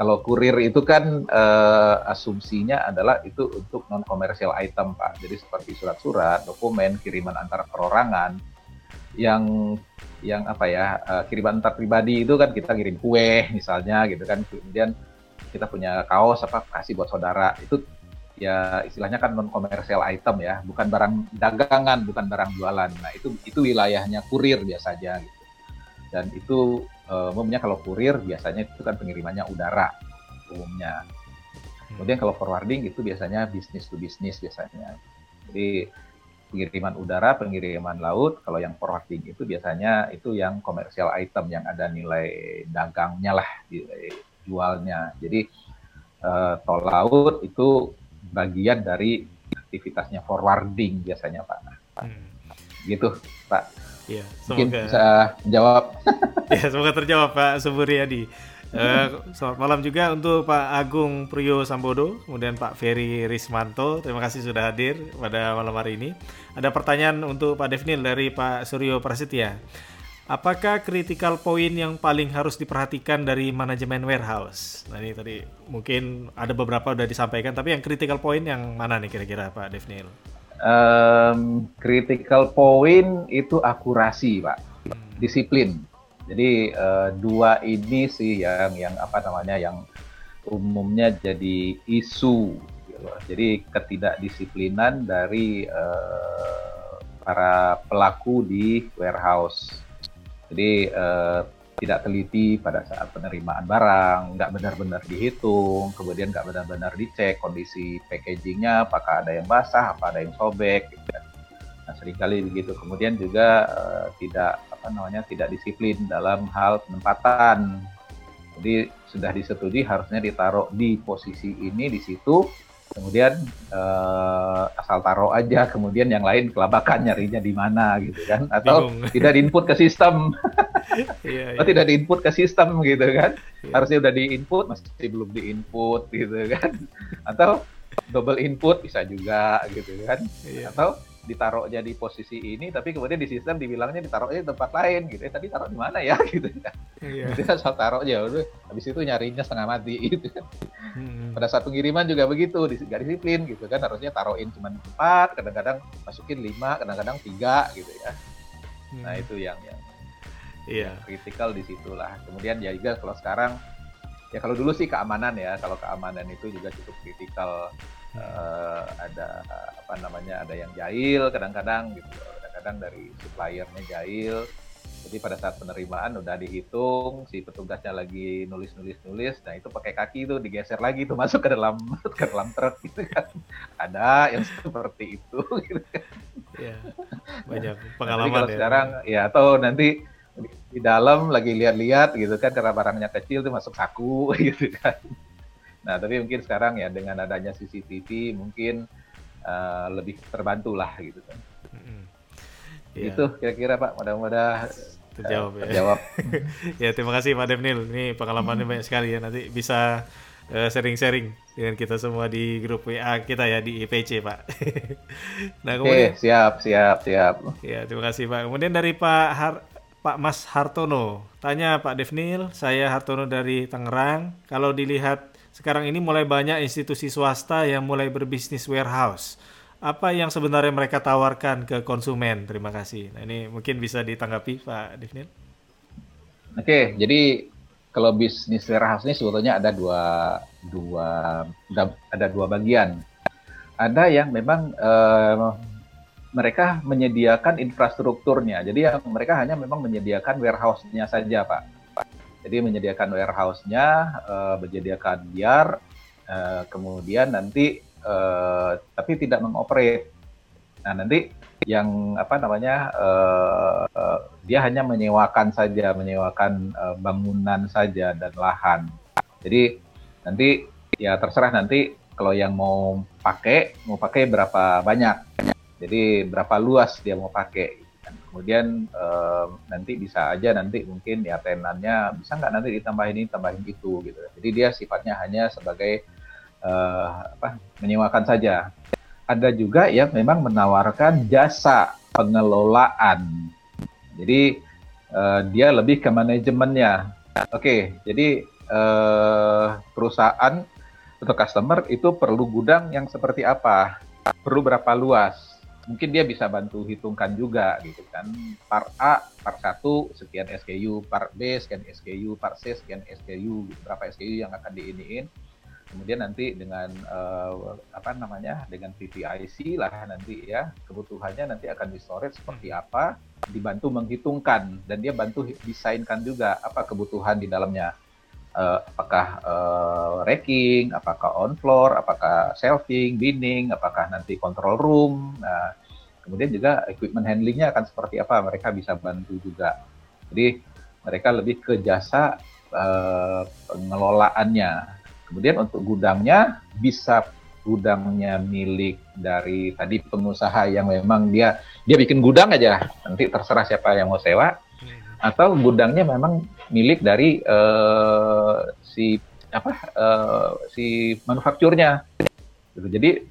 Kalau kurir itu kan uh, asumsinya adalah itu untuk non komersial item, Pak. Jadi seperti surat-surat, dokumen, kiriman antar perorangan yang yang apa ya uh, kiriman antar pribadi itu kan kita kirim kue misalnya gitu kan kemudian kita punya kaos apa kasih buat saudara itu ya istilahnya kan non komersial item ya bukan barang dagangan bukan barang jualan nah itu itu wilayahnya kurir biasanya gitu dan itu uh, umumnya kalau kurir biasanya itu kan pengirimannya udara umumnya kemudian kalau forwarding itu biasanya bisnis to bisnis biasanya jadi pengiriman udara, pengiriman laut. Kalau yang forwarding itu biasanya itu yang komersial item yang ada nilai dagangnya lah, jualnya. Jadi uh, tol laut itu bagian dari aktivitasnya forwarding biasanya Pak. Hmm. Gitu Pak. Iya, Mungkin bisa jawab. [laughs] ya, semoga terjawab Pak Suburyadi. Uh, selamat malam juga untuk Pak Agung Priyo Sambodo, kemudian Pak Ferry Rismanto. Terima kasih sudah hadir pada malam hari ini. Ada pertanyaan untuk Pak Devnil dari Pak Suryo Prasetya. Apakah critical point yang paling harus diperhatikan dari manajemen warehouse? Nah ini tadi mungkin ada beberapa sudah disampaikan, tapi yang critical point yang mana nih kira-kira Pak Devnil? Um, critical point itu akurasi Pak, disiplin jadi uh, dua ini sih yang yang apa namanya yang umumnya jadi isu. Gitu. Jadi ketidakdisiplinan dari uh, para pelaku di warehouse. Jadi uh, tidak teliti pada saat penerimaan barang, nggak benar-benar dihitung, kemudian nggak benar-benar dicek kondisi packagingnya, apakah ada yang basah, apa ada yang sobek. Gitu. Kan. Nah, sering kali begitu. Kemudian juga uh, tidak apa namanya tidak disiplin dalam hal penempatan. Jadi sudah disetujui harusnya ditaruh di posisi ini di situ kemudian uh, asal taruh aja kemudian yang lain kelabakan nyarinya di mana gitu kan atau Bingung. tidak diinput ke sistem [laughs] iya, atau iya. tidak diinput ke sistem gitu kan iya. harusnya udah diinput masih belum diinput gitu kan atau double input bisa juga gitu kan iya. atau ditaruh jadi posisi ini tapi kemudian di sistem dibilangnya ditaruhnya di tempat lain gitu ya tadi taruh di mana ya [laughs] gitu kan iya. gitu asal taruh aja udah habis itu nyarinya setengah mati gitu kan hmm. pada saat pengiriman juga begitu gak disiplin gitu kan harusnya taruhin cuma empat kadang-kadang masukin lima kadang-kadang tiga gitu ya hmm. nah itu yang yang iya. kritikal di situlah kemudian ya juga kalau sekarang ya kalau dulu sih keamanan ya. Kalau keamanan itu juga cukup kritikal. Uh, ada apa namanya ada yang jahil kadang-kadang gitu. Kadang-kadang dari suppliernya jahil. Jadi pada saat penerimaan udah dihitung si petugasnya lagi nulis-nulis nulis nah itu pakai kaki itu digeser lagi tuh [laughs] masuk ke dalam ke dalam truk gitu kan. Ada yang seperti itu [laughs] gitu kan. ya, banyak pengalaman kalau ya. sekarang ya atau nanti di dalam lagi lihat-lihat gitu kan karena barangnya kecil tuh masuk saku [laughs] gitu kan Nah, tapi mungkin sekarang ya dengan adanya CCTV mungkin uh, lebih terbantu lah gitu kan. Mm-hmm. Itu kira-kira Pak, mudah-mudahan terjawab uh, terjawab. [laughs] ya. terima kasih Pak Devnil. Ini pengalamannya banyak sekali ya. Nanti bisa uh, sharing-sharing dengan kita semua di grup WA kita ya di IPC Pak. [laughs] nah kemudian Oke, siap siap siap. Ya terima kasih Pak. Kemudian dari Pak Har Pak Mas Hartono, tanya Pak Devnil, saya Hartono dari Tangerang. Kalau dilihat sekarang ini mulai banyak institusi swasta yang mulai berbisnis warehouse. Apa yang sebenarnya mereka tawarkan ke konsumen? Terima kasih. Nah, ini mungkin bisa ditanggapi Pak Divnil. Oke, jadi kalau bisnis warehouse ini sebetulnya ada dua dua ada dua bagian. Ada yang memang eh, mereka menyediakan infrastrukturnya. Jadi yang mereka hanya memang menyediakan warehouse-nya saja, Pak jadi menyediakan warehouse-nya, uh, menyediakan biar, uh, kemudian nanti uh, tapi tidak mengoperate. Nah nanti yang apa namanya uh, uh, dia hanya menyewakan saja, menyewakan uh, bangunan saja dan lahan. Jadi nanti ya terserah nanti kalau yang mau pakai mau pakai berapa banyak. Jadi berapa luas dia mau pakai kemudian um, nanti bisa aja nanti mungkin ya tenannya bisa nggak nanti ditambahin ini tambahin itu gitu. Jadi dia sifatnya hanya sebagai uh, apa menyewakan saja. Ada juga yang memang menawarkan jasa pengelolaan. Jadi uh, dia lebih ke manajemennya. Oke okay, jadi uh, perusahaan atau customer itu perlu gudang yang seperti apa? Perlu berapa luas mungkin dia bisa bantu hitungkan juga gitu kan part A part 1 sekian SKU part B sekian SKU part C sekian SKU gitu. berapa SKU yang akan diiniin kemudian nanti dengan uh, apa namanya dengan VVIC lah nanti ya kebutuhannya nanti akan di storage seperti apa dibantu menghitungkan dan dia bantu desainkan juga apa kebutuhan di dalamnya uh, apakah uh, racking, apakah on floor, apakah shelving, binning, apakah nanti control room. Nah, kemudian juga equipment handlingnya akan seperti apa, mereka bisa bantu juga. Jadi mereka lebih ke jasa uh, pengelolaannya. Kemudian untuk gudangnya bisa gudangnya milik dari tadi pengusaha yang memang dia dia bikin gudang aja nanti terserah siapa yang mau sewa atau gudangnya memang milik dari uh, si apa uh, si manufakturnya. Jadi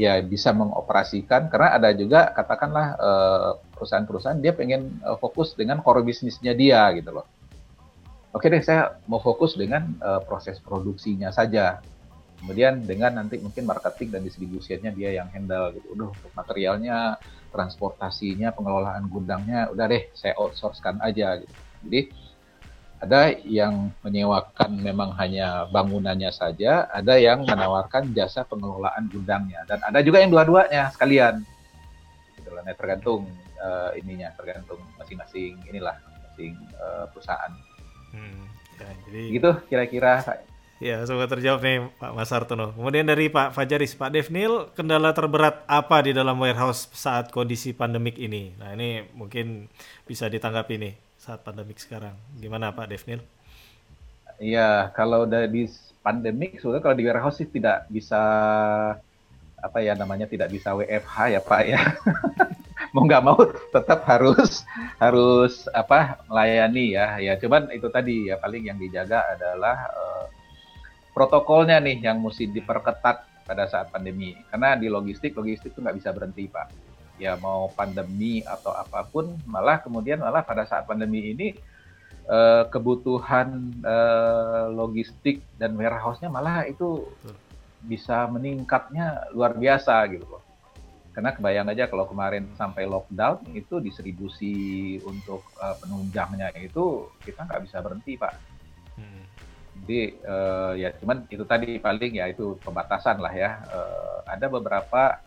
ya bisa mengoperasikan karena ada juga katakanlah uh, perusahaan-perusahaan dia pengen uh, fokus dengan core bisnisnya dia gitu loh. Oke deh saya mau fokus dengan uh, proses produksinya saja. Kemudian dengan nanti mungkin marketing dan distribusinya dia yang handle gitu. Udah untuk materialnya, transportasinya, pengelolaan gudangnya udah deh saya outsourcekan aja gitu. Jadi ada yang menyewakan memang hanya bangunannya saja, ada yang menawarkan jasa pengelolaan gudangnya, dan ada juga yang dua-duanya sekalian. Gitu Nah, tergantung uh, ininya, tergantung masing-masing inilah masing uh, perusahaan. Hmm, ya, jadi gitu kira-kira Ya, semoga terjawab nih Pak Mas Hartono. Kemudian dari Pak Fajaris, Pak Devnil, kendala terberat apa di dalam warehouse saat kondisi pandemik ini? Nah, ini mungkin bisa ditanggapi nih saat pandemik sekarang. Gimana Pak Devnil? Iya, kalau dari pandemik sebetulnya kalau di warehouse sih tidak bisa apa ya namanya tidak bisa WFH ya Pak ya. [laughs] mau nggak mau tetap harus harus apa melayani ya. Ya cuman itu tadi ya paling yang dijaga adalah uh, protokolnya nih yang mesti diperketat pada saat pandemi. Karena di logistik logistik itu nggak bisa berhenti Pak. Ya mau pandemi atau apa pun malah kemudian malah pada saat pandemi ini uh, kebutuhan uh, logistik dan warehouse-nya malah itu bisa meningkatnya luar biasa gitu loh. Karena kebayang aja kalau kemarin sampai lockdown itu distribusi untuk uh, penunjangnya itu kita nggak bisa berhenti pak. Hmm. Jadi uh, ya cuman itu tadi paling ya itu pembatasan lah ya. Uh, ada beberapa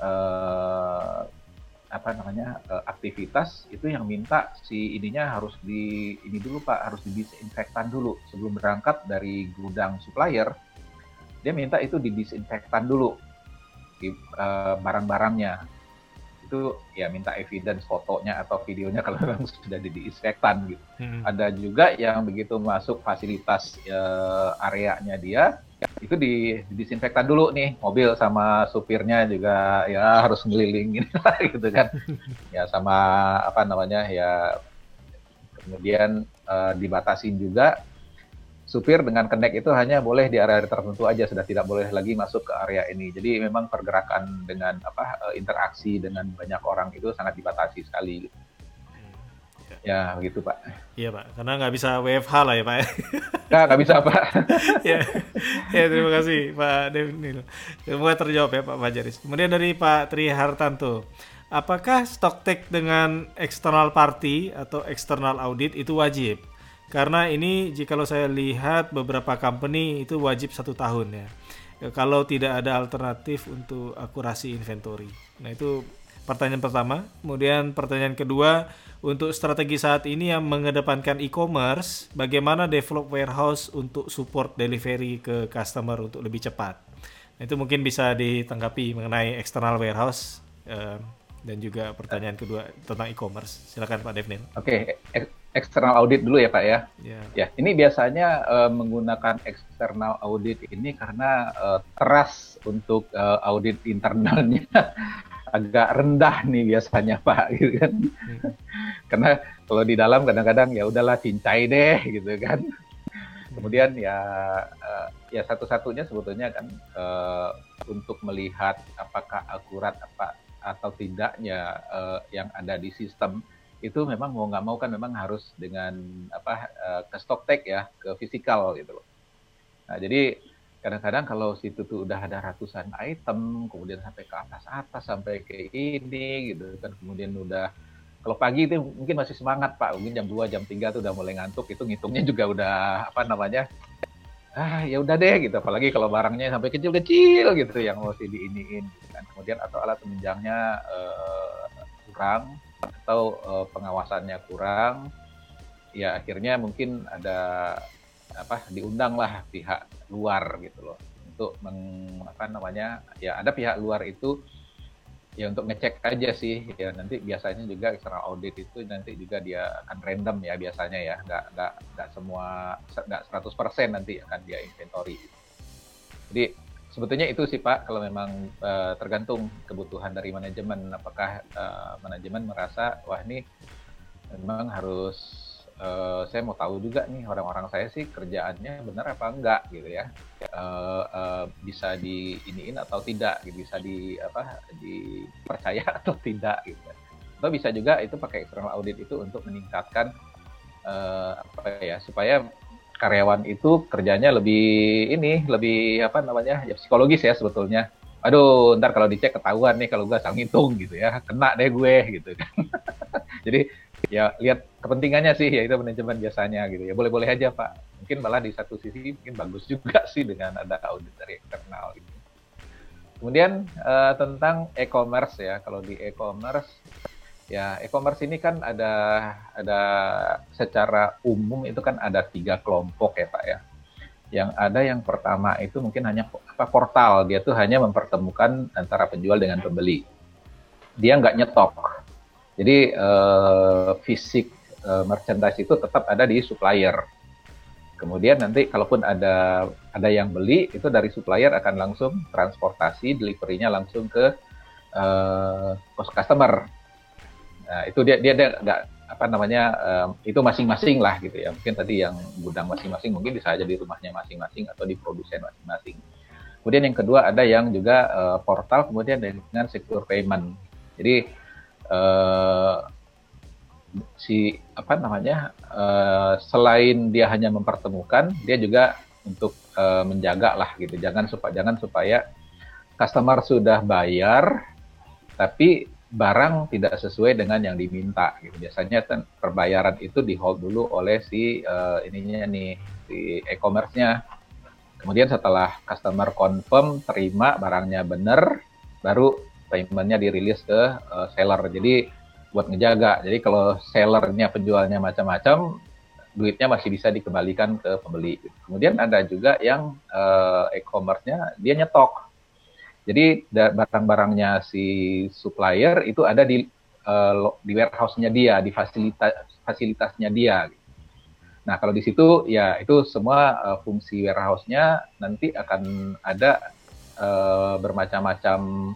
uh, apa namanya uh, aktivitas itu yang minta si ininya harus di ini dulu pak harus didisinfektan dulu. Sebelum berangkat dari gudang supplier dia minta itu didisinfektan dulu di uh, barang-barangnya itu ya minta evidence fotonya atau videonya kalau memang [laughs] sudah didisinfektan gitu. Hmm. Ada juga yang begitu masuk fasilitas uh, areanya dia itu di disinfektan dulu nih mobil sama supirnya juga ya harus ngelilingin [laughs] gitu kan [laughs] ya sama apa namanya ya kemudian uh, dibatasin juga supir dengan connect itu hanya boleh di area tertentu aja sudah tidak boleh lagi masuk ke area ini jadi memang pergerakan dengan apa eh, interaksi dengan banyak orang itu sangat dibatasi sekali Ya, begitu Pak. Iya Pak, karena nggak bisa WFH lah ya Pak. [laughs] Nggak, nggak bisa Pak. [laughs] ya. ya, terima kasih Pak Devnil. Semoga terjawab ya Pak Fajaris. Kemudian dari Pak Tri Hartanto, apakah stock take dengan external party atau external audit itu wajib? Karena ini jika saya lihat beberapa company itu wajib satu tahun ya. Kalau tidak ada alternatif untuk akurasi inventory. Nah itu pertanyaan pertama. Kemudian pertanyaan kedua, untuk strategi saat ini yang mengedepankan e-commerce, bagaimana develop warehouse untuk support delivery ke customer untuk lebih cepat? Nah, itu mungkin bisa ditanggapi mengenai external warehouse uh, dan juga pertanyaan kedua tentang e-commerce. Silakan Pak Devnil. Oke, okay. External audit dulu ya Pak ya. Yeah. Ya, ini biasanya uh, menggunakan external audit ini karena uh, teras untuk uh, audit internalnya [laughs] agak rendah nih biasanya Pak [laughs] gitu kan. Hmm. Karena kalau di dalam kadang-kadang ya udahlah cincai deh [laughs] gitu kan. Kemudian ya uh, ya satu-satunya sebetulnya kan uh, untuk melihat apakah akurat apa atau tidaknya uh, yang ada di sistem itu memang mau nggak mau kan memang harus dengan apa uh, ke stock take ya ke fisikal gitu loh. Nah jadi kadang-kadang kalau situ tuh udah ada ratusan item, kemudian sampai ke atas-atas, sampai ke ini gitu kan, kemudian udah kalau pagi itu mungkin masih semangat Pak, mungkin jam 2, jam 3 tuh udah mulai ngantuk, itu ngitungnya juga udah apa namanya, ah ya udah deh gitu, apalagi kalau barangnya sampai kecil-kecil gitu yang mesti diiniin gitu kan. Kemudian atau alat penunjangnya uh, kurang atau uh, pengawasannya kurang, ya akhirnya mungkin ada apa diundanglah pihak luar gitu loh. Untuk meng, apa namanya ya ada pihak luar itu ya untuk ngecek aja sih. Ya nanti biasanya juga external audit itu nanti juga dia akan random ya biasanya ya. Nggak nggak nggak semua nggak 100% nanti akan dia inventory. Jadi sebetulnya itu sih Pak kalau memang uh, tergantung kebutuhan dari manajemen apakah uh, manajemen merasa wah ini memang harus uh, saya mau tahu juga nih orang-orang saya sih kerjaannya benar apa enggak gitu ya uh, uh, bisa di iniin atau tidak gitu. bisa di apa dipercaya [laughs] atau tidak gitu atau bisa juga itu pakai external audit itu untuk meningkatkan uh, apa ya supaya karyawan itu kerjanya lebih ini lebih apa namanya ya psikologis ya sebetulnya. Aduh ntar kalau dicek ketahuan nih kalau gue sang hitung gitu ya. Kena deh gue gitu kan. [laughs] Jadi ya lihat kepentingannya sih ya itu manajemen biasanya gitu. Ya boleh-boleh aja pak. Mungkin malah di satu sisi mungkin bagus juga sih dengan ada audit dari eksternal gitu kemudian uh, tentang e-commerce ya. Kalau di e-commerce ya e-commerce ini kan ada ada secara umum itu kan ada tiga kelompok ya Pak ya. Yang ada yang pertama itu mungkin hanya apa portal dia tuh hanya mempertemukan antara penjual dengan pembeli. Dia nggak nyetok. Jadi uh, fisik uh, merchandise itu tetap ada di supplier Kemudian nanti kalaupun ada ada yang beli itu dari supplier akan langsung transportasi deliverynya langsung ke uh, customer. Nah, itu dia dia nggak apa namanya um, itu masing-masing lah gitu ya. Mungkin tadi yang gudang masing-masing mungkin bisa aja di rumahnya masing-masing atau di produsen masing-masing. Kemudian yang kedua ada yang juga uh, portal kemudian dengan secure payment. Jadi uh, si apa namanya uh, selain dia hanya mempertemukan dia juga untuk uh, menjaga lah gitu jangan supaya jangan supaya customer sudah bayar tapi barang tidak sesuai dengan yang diminta gitu biasanya kan perbayaran itu di hold dulu oleh si uh, ininya nih si e-commerce-nya kemudian setelah customer confirm terima barangnya benar baru paymentnya dirilis ke uh, seller jadi buat ngejaga. Jadi kalau sellernya penjualnya macam-macam, duitnya masih bisa dikembalikan ke pembeli. Kemudian ada juga yang uh, e-commerce-nya dia nyetok. Jadi barang-barangnya si supplier itu ada di uh, di warehouse-nya dia, di fasilitas fasilitasnya dia. Nah kalau di situ ya itu semua uh, fungsi warehouse-nya nanti akan ada uh, bermacam-macam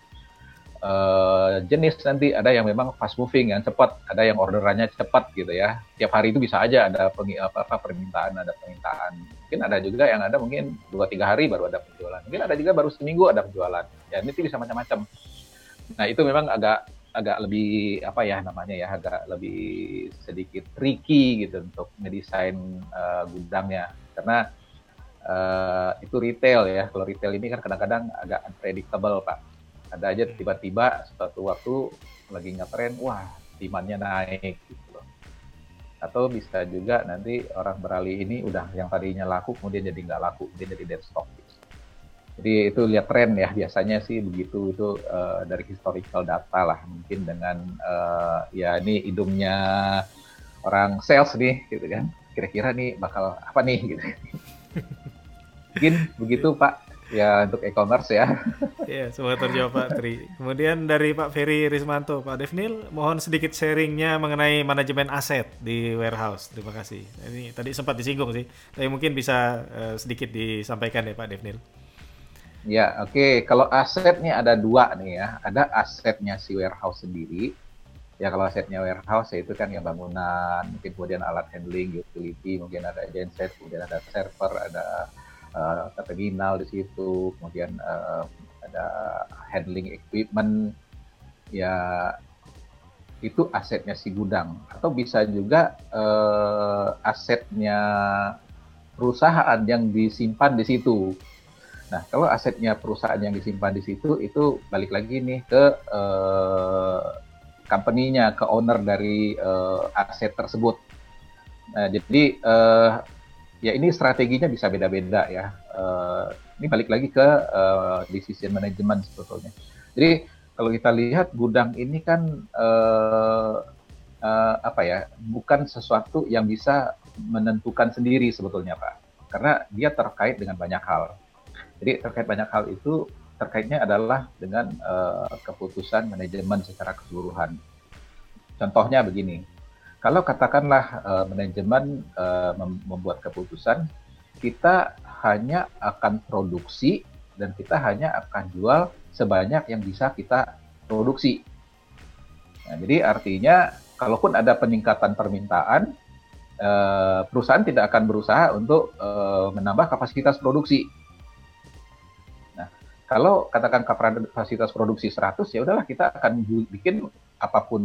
uh, jenis nanti ada yang memang fast moving yang cepat, ada yang orderannya cepat gitu ya. Tiap hari itu bisa aja ada peng, apa, apa permintaan, ada permintaan. Mungkin ada juga yang ada mungkin dua tiga hari baru ada penjualan. Mungkin ada juga baru seminggu ada penjualan. Ya ini bisa macam-macam. Nah itu memang agak agak lebih apa ya namanya ya agak lebih sedikit tricky gitu untuk ngedesain uh, gudangnya karena uh, itu retail ya kalau retail ini kan kadang-kadang agak unpredictable pak ada aja tiba-tiba suatu waktu lagi ngetren wah demandnya naik gitu loh atau bisa juga nanti orang beralih ini udah yang tadinya laku kemudian jadi nggak laku kemudian jadi dead stock. Jadi itu lihat tren ya biasanya sih begitu itu uh, dari historical data lah mungkin dengan uh, ya ini hidungnya orang sales nih gitu kan kira-kira nih bakal apa nih gitu mungkin begitu Pak ya untuk e-commerce ya. Iya, semua terjawab Pak Tri. Kemudian dari Pak Ferry Rismanto, Pak Devnil, mohon sedikit sharingnya mengenai manajemen aset di warehouse. Terima kasih. Ini tadi sempat disinggung sih, tapi mungkin bisa uh, sedikit disampaikan ya Pak Devnil. Ya, oke. Okay. Kalau asetnya ada dua nih ya. Ada asetnya si warehouse sendiri. Ya kalau asetnya warehouse itu kan ya bangunan, mungkin kemudian alat handling, utility, mungkin ada genset, kemudian ada server, ada uh, terminal di situ, kemudian uh, ada handling equipment, ya itu asetnya si gudang atau bisa juga uh, asetnya perusahaan yang disimpan di situ. Nah, kalau asetnya perusahaan yang disimpan di situ itu balik lagi nih ke uh, company-nya, ke owner dari uh, aset tersebut. Nah, jadi uh, ya ini strateginya bisa beda-beda ya. Uh, ini balik lagi ke uh, decision management sebetulnya. Jadi kalau kita lihat gudang ini kan uh, uh, apa ya, bukan sesuatu yang bisa menentukan sendiri sebetulnya Pak, karena dia terkait dengan banyak hal. Jadi terkait banyak hal itu terkaitnya adalah dengan uh, keputusan manajemen secara keseluruhan. Contohnya begini, kalau katakanlah uh, manajemen uh, membuat keputusan, kita hanya akan produksi dan kita hanya akan jual sebanyak yang bisa kita produksi. Nah, jadi artinya kalaupun ada peningkatan permintaan, perusahaan tidak akan berusaha untuk menambah kapasitas produksi. Kalau katakan kapasitas produksi 100 ya udahlah kita akan bikin apa pun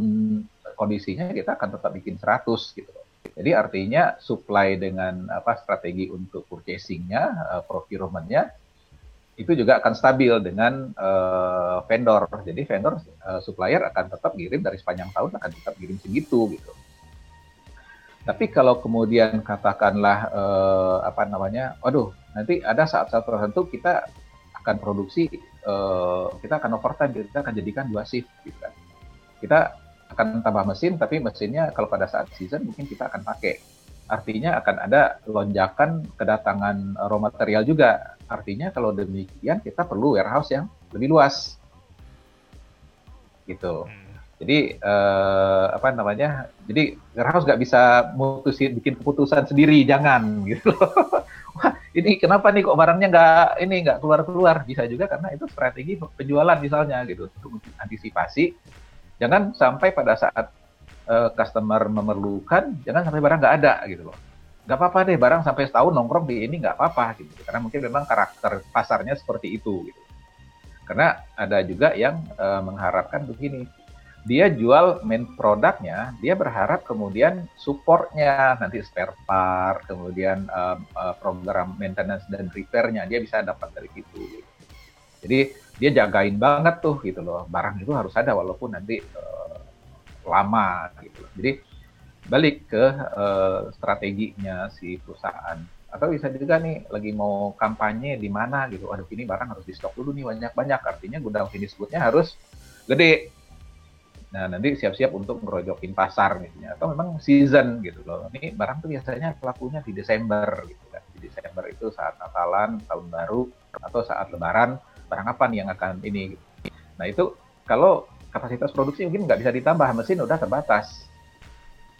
kondisinya kita akan tetap bikin 100 gitu. Jadi artinya supply dengan apa strategi untuk purchasingnya, uh, procurementnya itu juga akan stabil dengan uh, vendor. Jadi vendor uh, supplier akan tetap kirim dari sepanjang tahun akan tetap kirim segitu gitu. Tapi kalau kemudian katakanlah uh, apa namanya, waduh nanti ada saat-saat tertentu kita akan produksi uh, kita akan overtime, kita akan jadikan dua shift gitu kan. Kita akan tambah mesin, tapi mesinnya kalau pada saat season mungkin kita akan pakai. Artinya akan ada lonjakan kedatangan raw material juga. Artinya kalau demikian kita perlu warehouse yang lebih luas. Gitu. Hmm. Jadi uh, apa namanya? Jadi warehouse nggak bisa mutusin bikin keputusan sendiri, jangan gitu [laughs] ini kenapa nih kok barangnya nggak ini nggak keluar keluar? Bisa juga karena itu strategi penjualan misalnya gitu untuk antisipasi jangan sampai pada saat uh, customer memerlukan jangan sampai barang nggak ada gitu loh. Nggak apa-apa deh barang sampai setahun nongkrong di ini nggak apa-apa gitu. Karena mungkin memang karakter pasarnya seperti itu gitu. Karena ada juga yang uh, mengharapkan begini dia jual main produknya dia berharap kemudian supportnya nanti spare part kemudian uh, uh, program maintenance dan repairnya dia bisa dapat dari situ. Jadi dia jagain banget tuh gitu loh. Barang itu harus ada walaupun nanti uh, lama gitu. Loh. jadi balik ke uh, strateginya si perusahaan. Atau bisa juga nih lagi mau kampanye di mana gitu. Aduh ini barang harus di stok dulu nih banyak banyak artinya gudang finish goodnya harus gede nah nanti siap-siap untuk ngerojokin pasar misalnya atau memang season gitu loh ini barang tuh biasanya pelakunya di Desember gitu kan di Desember itu saat Natalan tahun baru atau saat Lebaran barang apa nih yang akan ini. Nah itu kalau kapasitas produksi mungkin nggak bisa ditambah, mesin udah terbatas.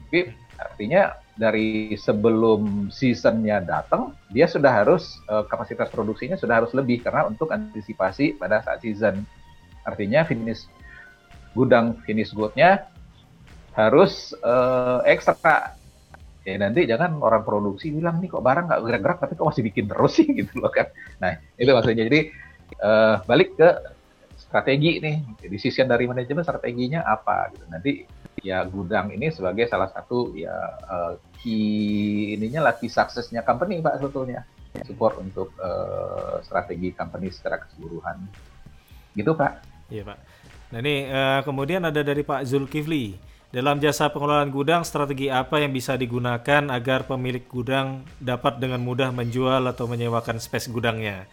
Tapi artinya dari sebelum seasonnya datang, dia sudah harus uh, kapasitas produksinya sudah harus lebih karena untuk antisipasi pada saat season. Artinya finish gudang finish goodnya harus uh, ekstra. Ya nanti jangan orang produksi bilang nih kok barang nggak gerak-gerak tapi kok masih bikin terus sih? [laughs] Gitu loh kan. Nah itu maksudnya. Jadi uh, balik ke strategi nih. Decision dari manajemen strateginya apa gitu. Nanti ya gudang ini sebagai salah satu ya uh, key ininya key suksesnya company pak sebetulnya. Support untuk uh, strategi company secara keseluruhan. Gitu pak. Iya pak nah ini uh, kemudian ada dari Pak Zulkifli dalam jasa pengelolaan gudang, strategi apa yang bisa digunakan agar pemilik gudang dapat dengan mudah menjual atau menyewakan space gudangnya?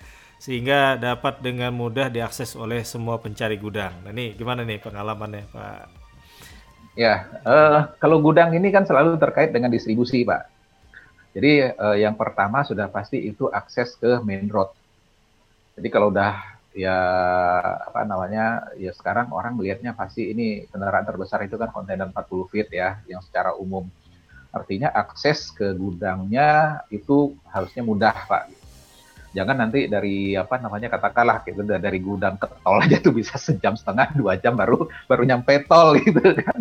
sehingga dapat dengan mudah diakses oleh semua pencari gudang. Nah ini gimana nih pengalamannya Pak? Ya, uh, kalau gudang ini kan selalu terkait dengan distribusi Pak. Jadi uh, yang pertama sudah pasti itu akses ke main road. Jadi kalau udah ya apa namanya ya sekarang orang melihatnya pasti ini kendaraan terbesar itu kan kontainer 40 feet ya yang secara umum. Artinya akses ke gudangnya itu harusnya mudah Pak. Jangan nanti dari apa namanya katakanlah gitu dari gudang ke tol aja tuh bisa sejam setengah dua jam baru baru nyampe tol [laughs] gitu kan.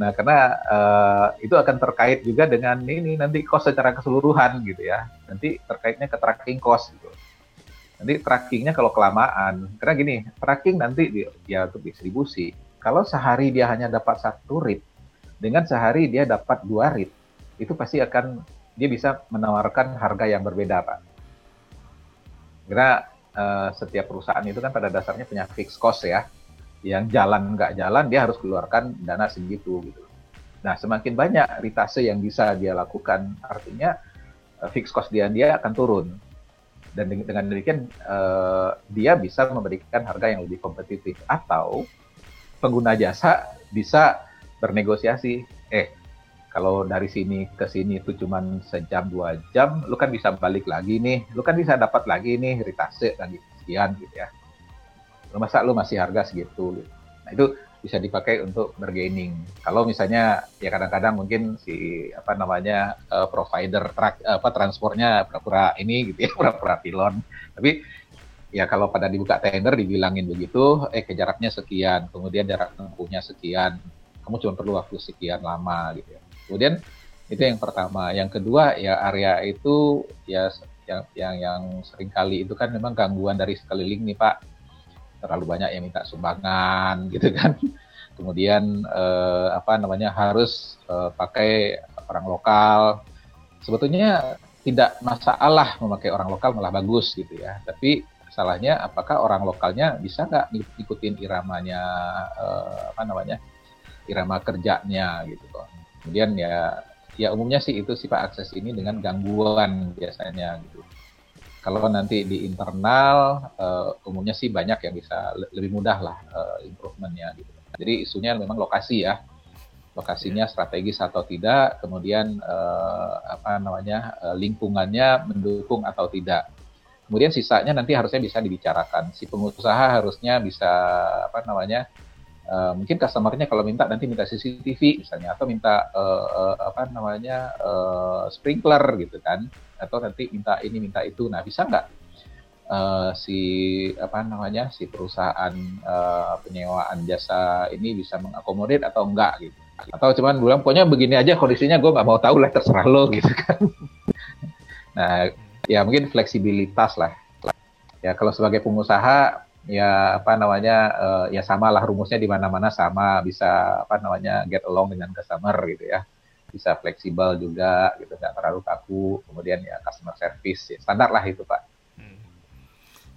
Nah karena uh, itu akan terkait juga dengan ini nanti cost secara keseluruhan gitu ya. Nanti terkaitnya ke tracking cost gitu nanti trackingnya kalau kelamaan karena gini tracking nanti dia, dia untuk distribusi kalau sehari dia hanya dapat satu rit dengan sehari dia dapat dua rit itu pasti akan dia bisa menawarkan harga yang berbeda pak karena uh, setiap perusahaan itu kan pada dasarnya punya fixed cost ya. Yang jalan nggak jalan dia harus keluarkan dana segitu gitu. Nah semakin banyak ritase yang bisa dia lakukan, artinya uh, fixed cost dia dia akan turun. Dan dengan demikian uh, dia bisa memberikan harga yang lebih kompetitif atau pengguna jasa bisa bernegosiasi. Eh kalau dari sini ke sini itu cuma sejam dua jam, lu kan bisa balik lagi nih, lu kan bisa dapat lagi nih ritase lagi sekian gitu ya. Masa lu masih harga segitu gitu. Nah itu bisa dipakai untuk bergaining. Kalau misalnya ya kadang-kadang mungkin si apa namanya uh, provider apa transportnya pura-pura ini gitu ya, [laughs] pura-pura pilon. Tapi ya kalau pada dibuka tender dibilangin begitu, eh ke jaraknya sekian, kemudian jarak tempuhnya sekian, kamu cuma perlu waktu sekian lama gitu ya Kemudian itu yang pertama. Yang kedua ya area itu ya yang yang yang sering kali itu kan memang gangguan dari sekeliling nih Pak. Terlalu banyak yang minta sumbangan [laughs] gitu kan. Kemudian eh, apa namanya harus eh, pakai orang lokal. Sebetulnya tidak masalah memakai orang lokal malah bagus gitu ya. Tapi salahnya apakah orang lokalnya bisa nggak ngikutin iramanya eh, apa namanya irama kerjanya gitu kok kemudian ya ya umumnya sih itu sifat akses ini dengan gangguan biasanya gitu kalau nanti di internal uh, umumnya sih banyak yang bisa lebih mudah lah uh, improvementnya gitu. Jadi isunya memang lokasi ya, lokasinya strategis atau tidak, kemudian uh, apa namanya uh, lingkungannya mendukung atau tidak. Kemudian sisanya nanti harusnya bisa dibicarakan. Si pengusaha harusnya bisa apa namanya uh, mungkin customernya kalau minta nanti minta CCTV misalnya atau minta uh, uh, apa namanya uh, sprinkler gitu kan atau nanti minta ini minta itu. Nah bisa nggak uh, si apa namanya si perusahaan uh, penyewaan jasa ini bisa mengakomodir atau enggak gitu? Atau cuman bilang pokoknya begini aja kondisinya gue nggak mau tahu lah terserah lo [laughs] gitu kan. Nah ya mungkin fleksibilitas lah. Ya kalau sebagai pengusaha ya apa namanya uh, ya sama lah rumusnya di mana-mana sama bisa apa namanya get along dengan customer gitu ya bisa fleksibel juga gitu nggak terlalu kaku. Kemudian ya customer service ya, standar lah itu pak. Hmm.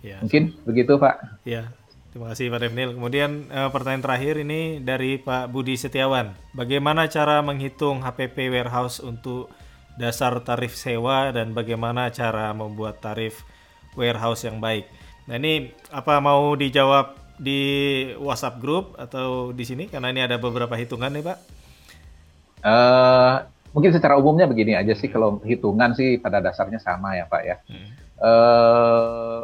ya. mungkin begitu pak. Ya terima kasih pak Devnil kemudian uh, pertanyaan terakhir ini dari Pak Budi Setiawan. Bagaimana cara menghitung HPP warehouse untuk dasar tarif sewa dan bagaimana cara membuat tarif warehouse yang baik? Nah ini apa mau dijawab di WhatsApp grup atau di sini? Karena ini ada beberapa hitungan nih Pak? Uh, mungkin secara umumnya begini aja sih kalau hitungan sih pada dasarnya sama ya Pak ya. Hmm. Uh,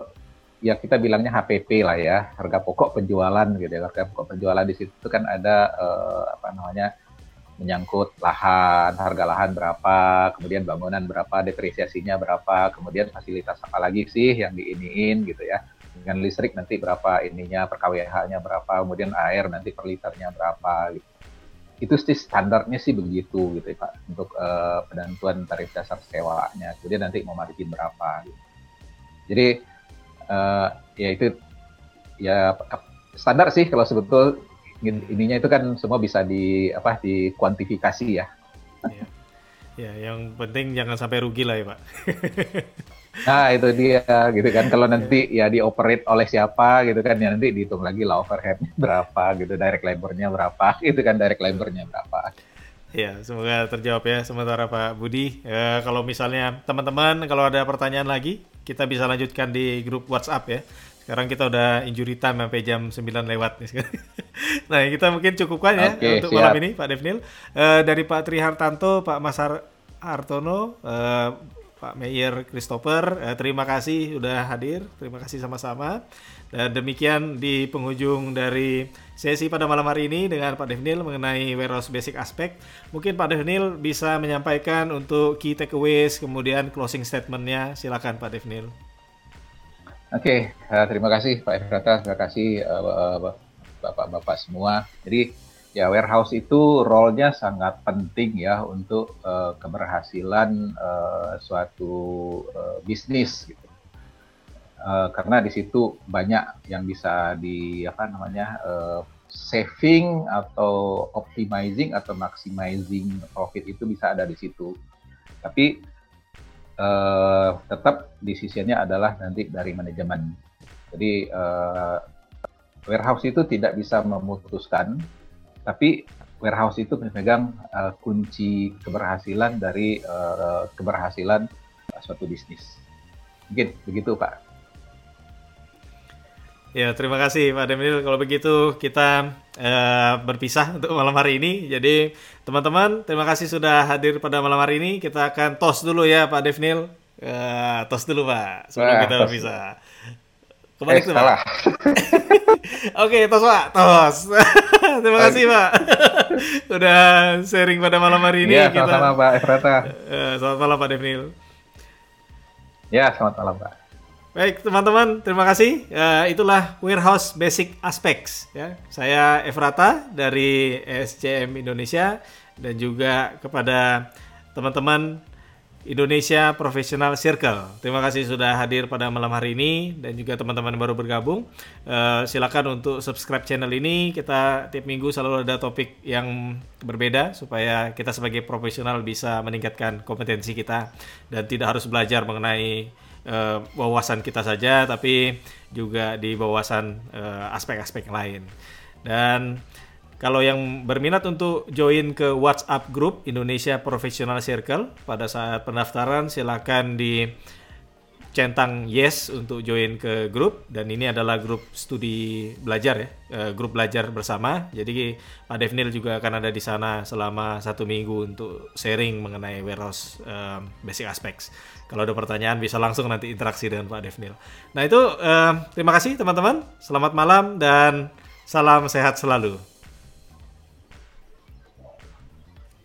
ya kita bilangnya HPP lah ya harga pokok penjualan gitu ya harga pokok penjualan di situ kan ada uh, apa namanya menyangkut lahan, harga lahan berapa, kemudian bangunan berapa, depresiasinya berapa, kemudian fasilitas apa lagi sih yang diiniin gitu ya. Dengan listrik nanti berapa ininya, per KWH-nya berapa, kemudian air nanti per liternya berapa gitu. Itu sih standarnya sih begitu gitu ya Pak, untuk uh, penentuan tarif dasar sewanya. Kemudian nanti mau margin berapa gitu. Jadi uh, ya itu ya standar sih kalau sebetul ininya itu kan semua bisa di apa dikuantifikasi ya. ya. Ya, yang penting jangan sampai rugi lah ya Pak. [laughs] nah itu dia gitu kan kalau nanti ya dioperate oleh siapa gitu kan ya nanti dihitung lagi lah overhead berapa gitu direct labornya berapa [laughs] gitu kan direct labornya berapa. Ya, semoga terjawab ya sementara Pak Budi. Ya, kalau misalnya teman-teman kalau ada pertanyaan lagi, kita bisa lanjutkan di grup WhatsApp ya. Sekarang kita udah injury time sampai jam 9 lewat nih. [laughs] nah, kita mungkin cukupkan ya okay, untuk siap. malam ini Pak Devnil. Uh, dari Pak Tri Hartanto, Pak Masar Hartono, uh, Pak Meyer Christopher, uh, terima kasih sudah hadir. Terima kasih sama-sama. Dan demikian di penghujung dari sesi pada malam hari ini dengan Pak Devnil mengenai warehouse basic aspect. Mungkin Pak Devnil bisa menyampaikan untuk key takeaways, kemudian closing statementnya. Silakan Pak Devnil. Oke, okay, eh, terima kasih Pak Efrata, terima kasih uh, Bapak-Bapak semua. Jadi ya warehouse itu role-nya sangat penting ya untuk uh, keberhasilan uh, suatu uh, bisnis gitu. Uh, karena di situ banyak yang bisa di apa namanya uh, saving atau optimizing atau maximizing profit itu bisa ada di situ. Tapi uh, tetap decisionnya adalah nanti dari manajemen. Jadi uh, warehouse itu tidak bisa memutuskan, tapi warehouse itu memegang uh, kunci keberhasilan dari uh, keberhasilan uh, suatu bisnis. Mungkin begitu Pak. Ya, terima kasih Pak Demil. Kalau begitu kita uh, berpisah untuk malam hari ini. Jadi teman-teman, terima kasih sudah hadir pada malam hari ini. Kita akan tos dulu ya Pak Devnil. Uh, tos dulu Pak, sebelum nah, kita tos. Kembali eh, Pak. [laughs] Oke, tos Pak, tos. [laughs] terima kasih Pak. [laughs] Udah sharing pada malam hari ini. Ya, sama-sama Pak Efrata. Uh, selamat malam Pak Devnil. Ya, selamat malam Pak. Baik teman-teman, terima kasih. Uh, itulah Warehouse Basic Aspects. Ya, saya Efrata dari SCM Indonesia dan juga kepada teman-teman Indonesia Professional Circle. Terima kasih sudah hadir pada malam hari ini dan juga teman-teman baru bergabung. Uh, silakan untuk subscribe channel ini. Kita tiap minggu selalu ada topik yang berbeda supaya kita sebagai profesional bisa meningkatkan kompetensi kita dan tidak harus belajar mengenai uh, wawasan kita saja, tapi juga di wawasan uh, aspek-aspek lain. Dan kalau yang berminat untuk join ke WhatsApp Group Indonesia Professional Circle pada saat pendaftaran silakan di centang yes untuk join ke grup dan ini adalah grup studi belajar ya, uh, grup belajar bersama. Jadi Pak Devnil juga akan ada di sana selama satu minggu untuk sharing mengenai warehouse uh, basic aspects. Kalau ada pertanyaan bisa langsung nanti interaksi dengan Pak Devnil. Nah itu uh, terima kasih teman-teman, selamat malam dan salam sehat selalu.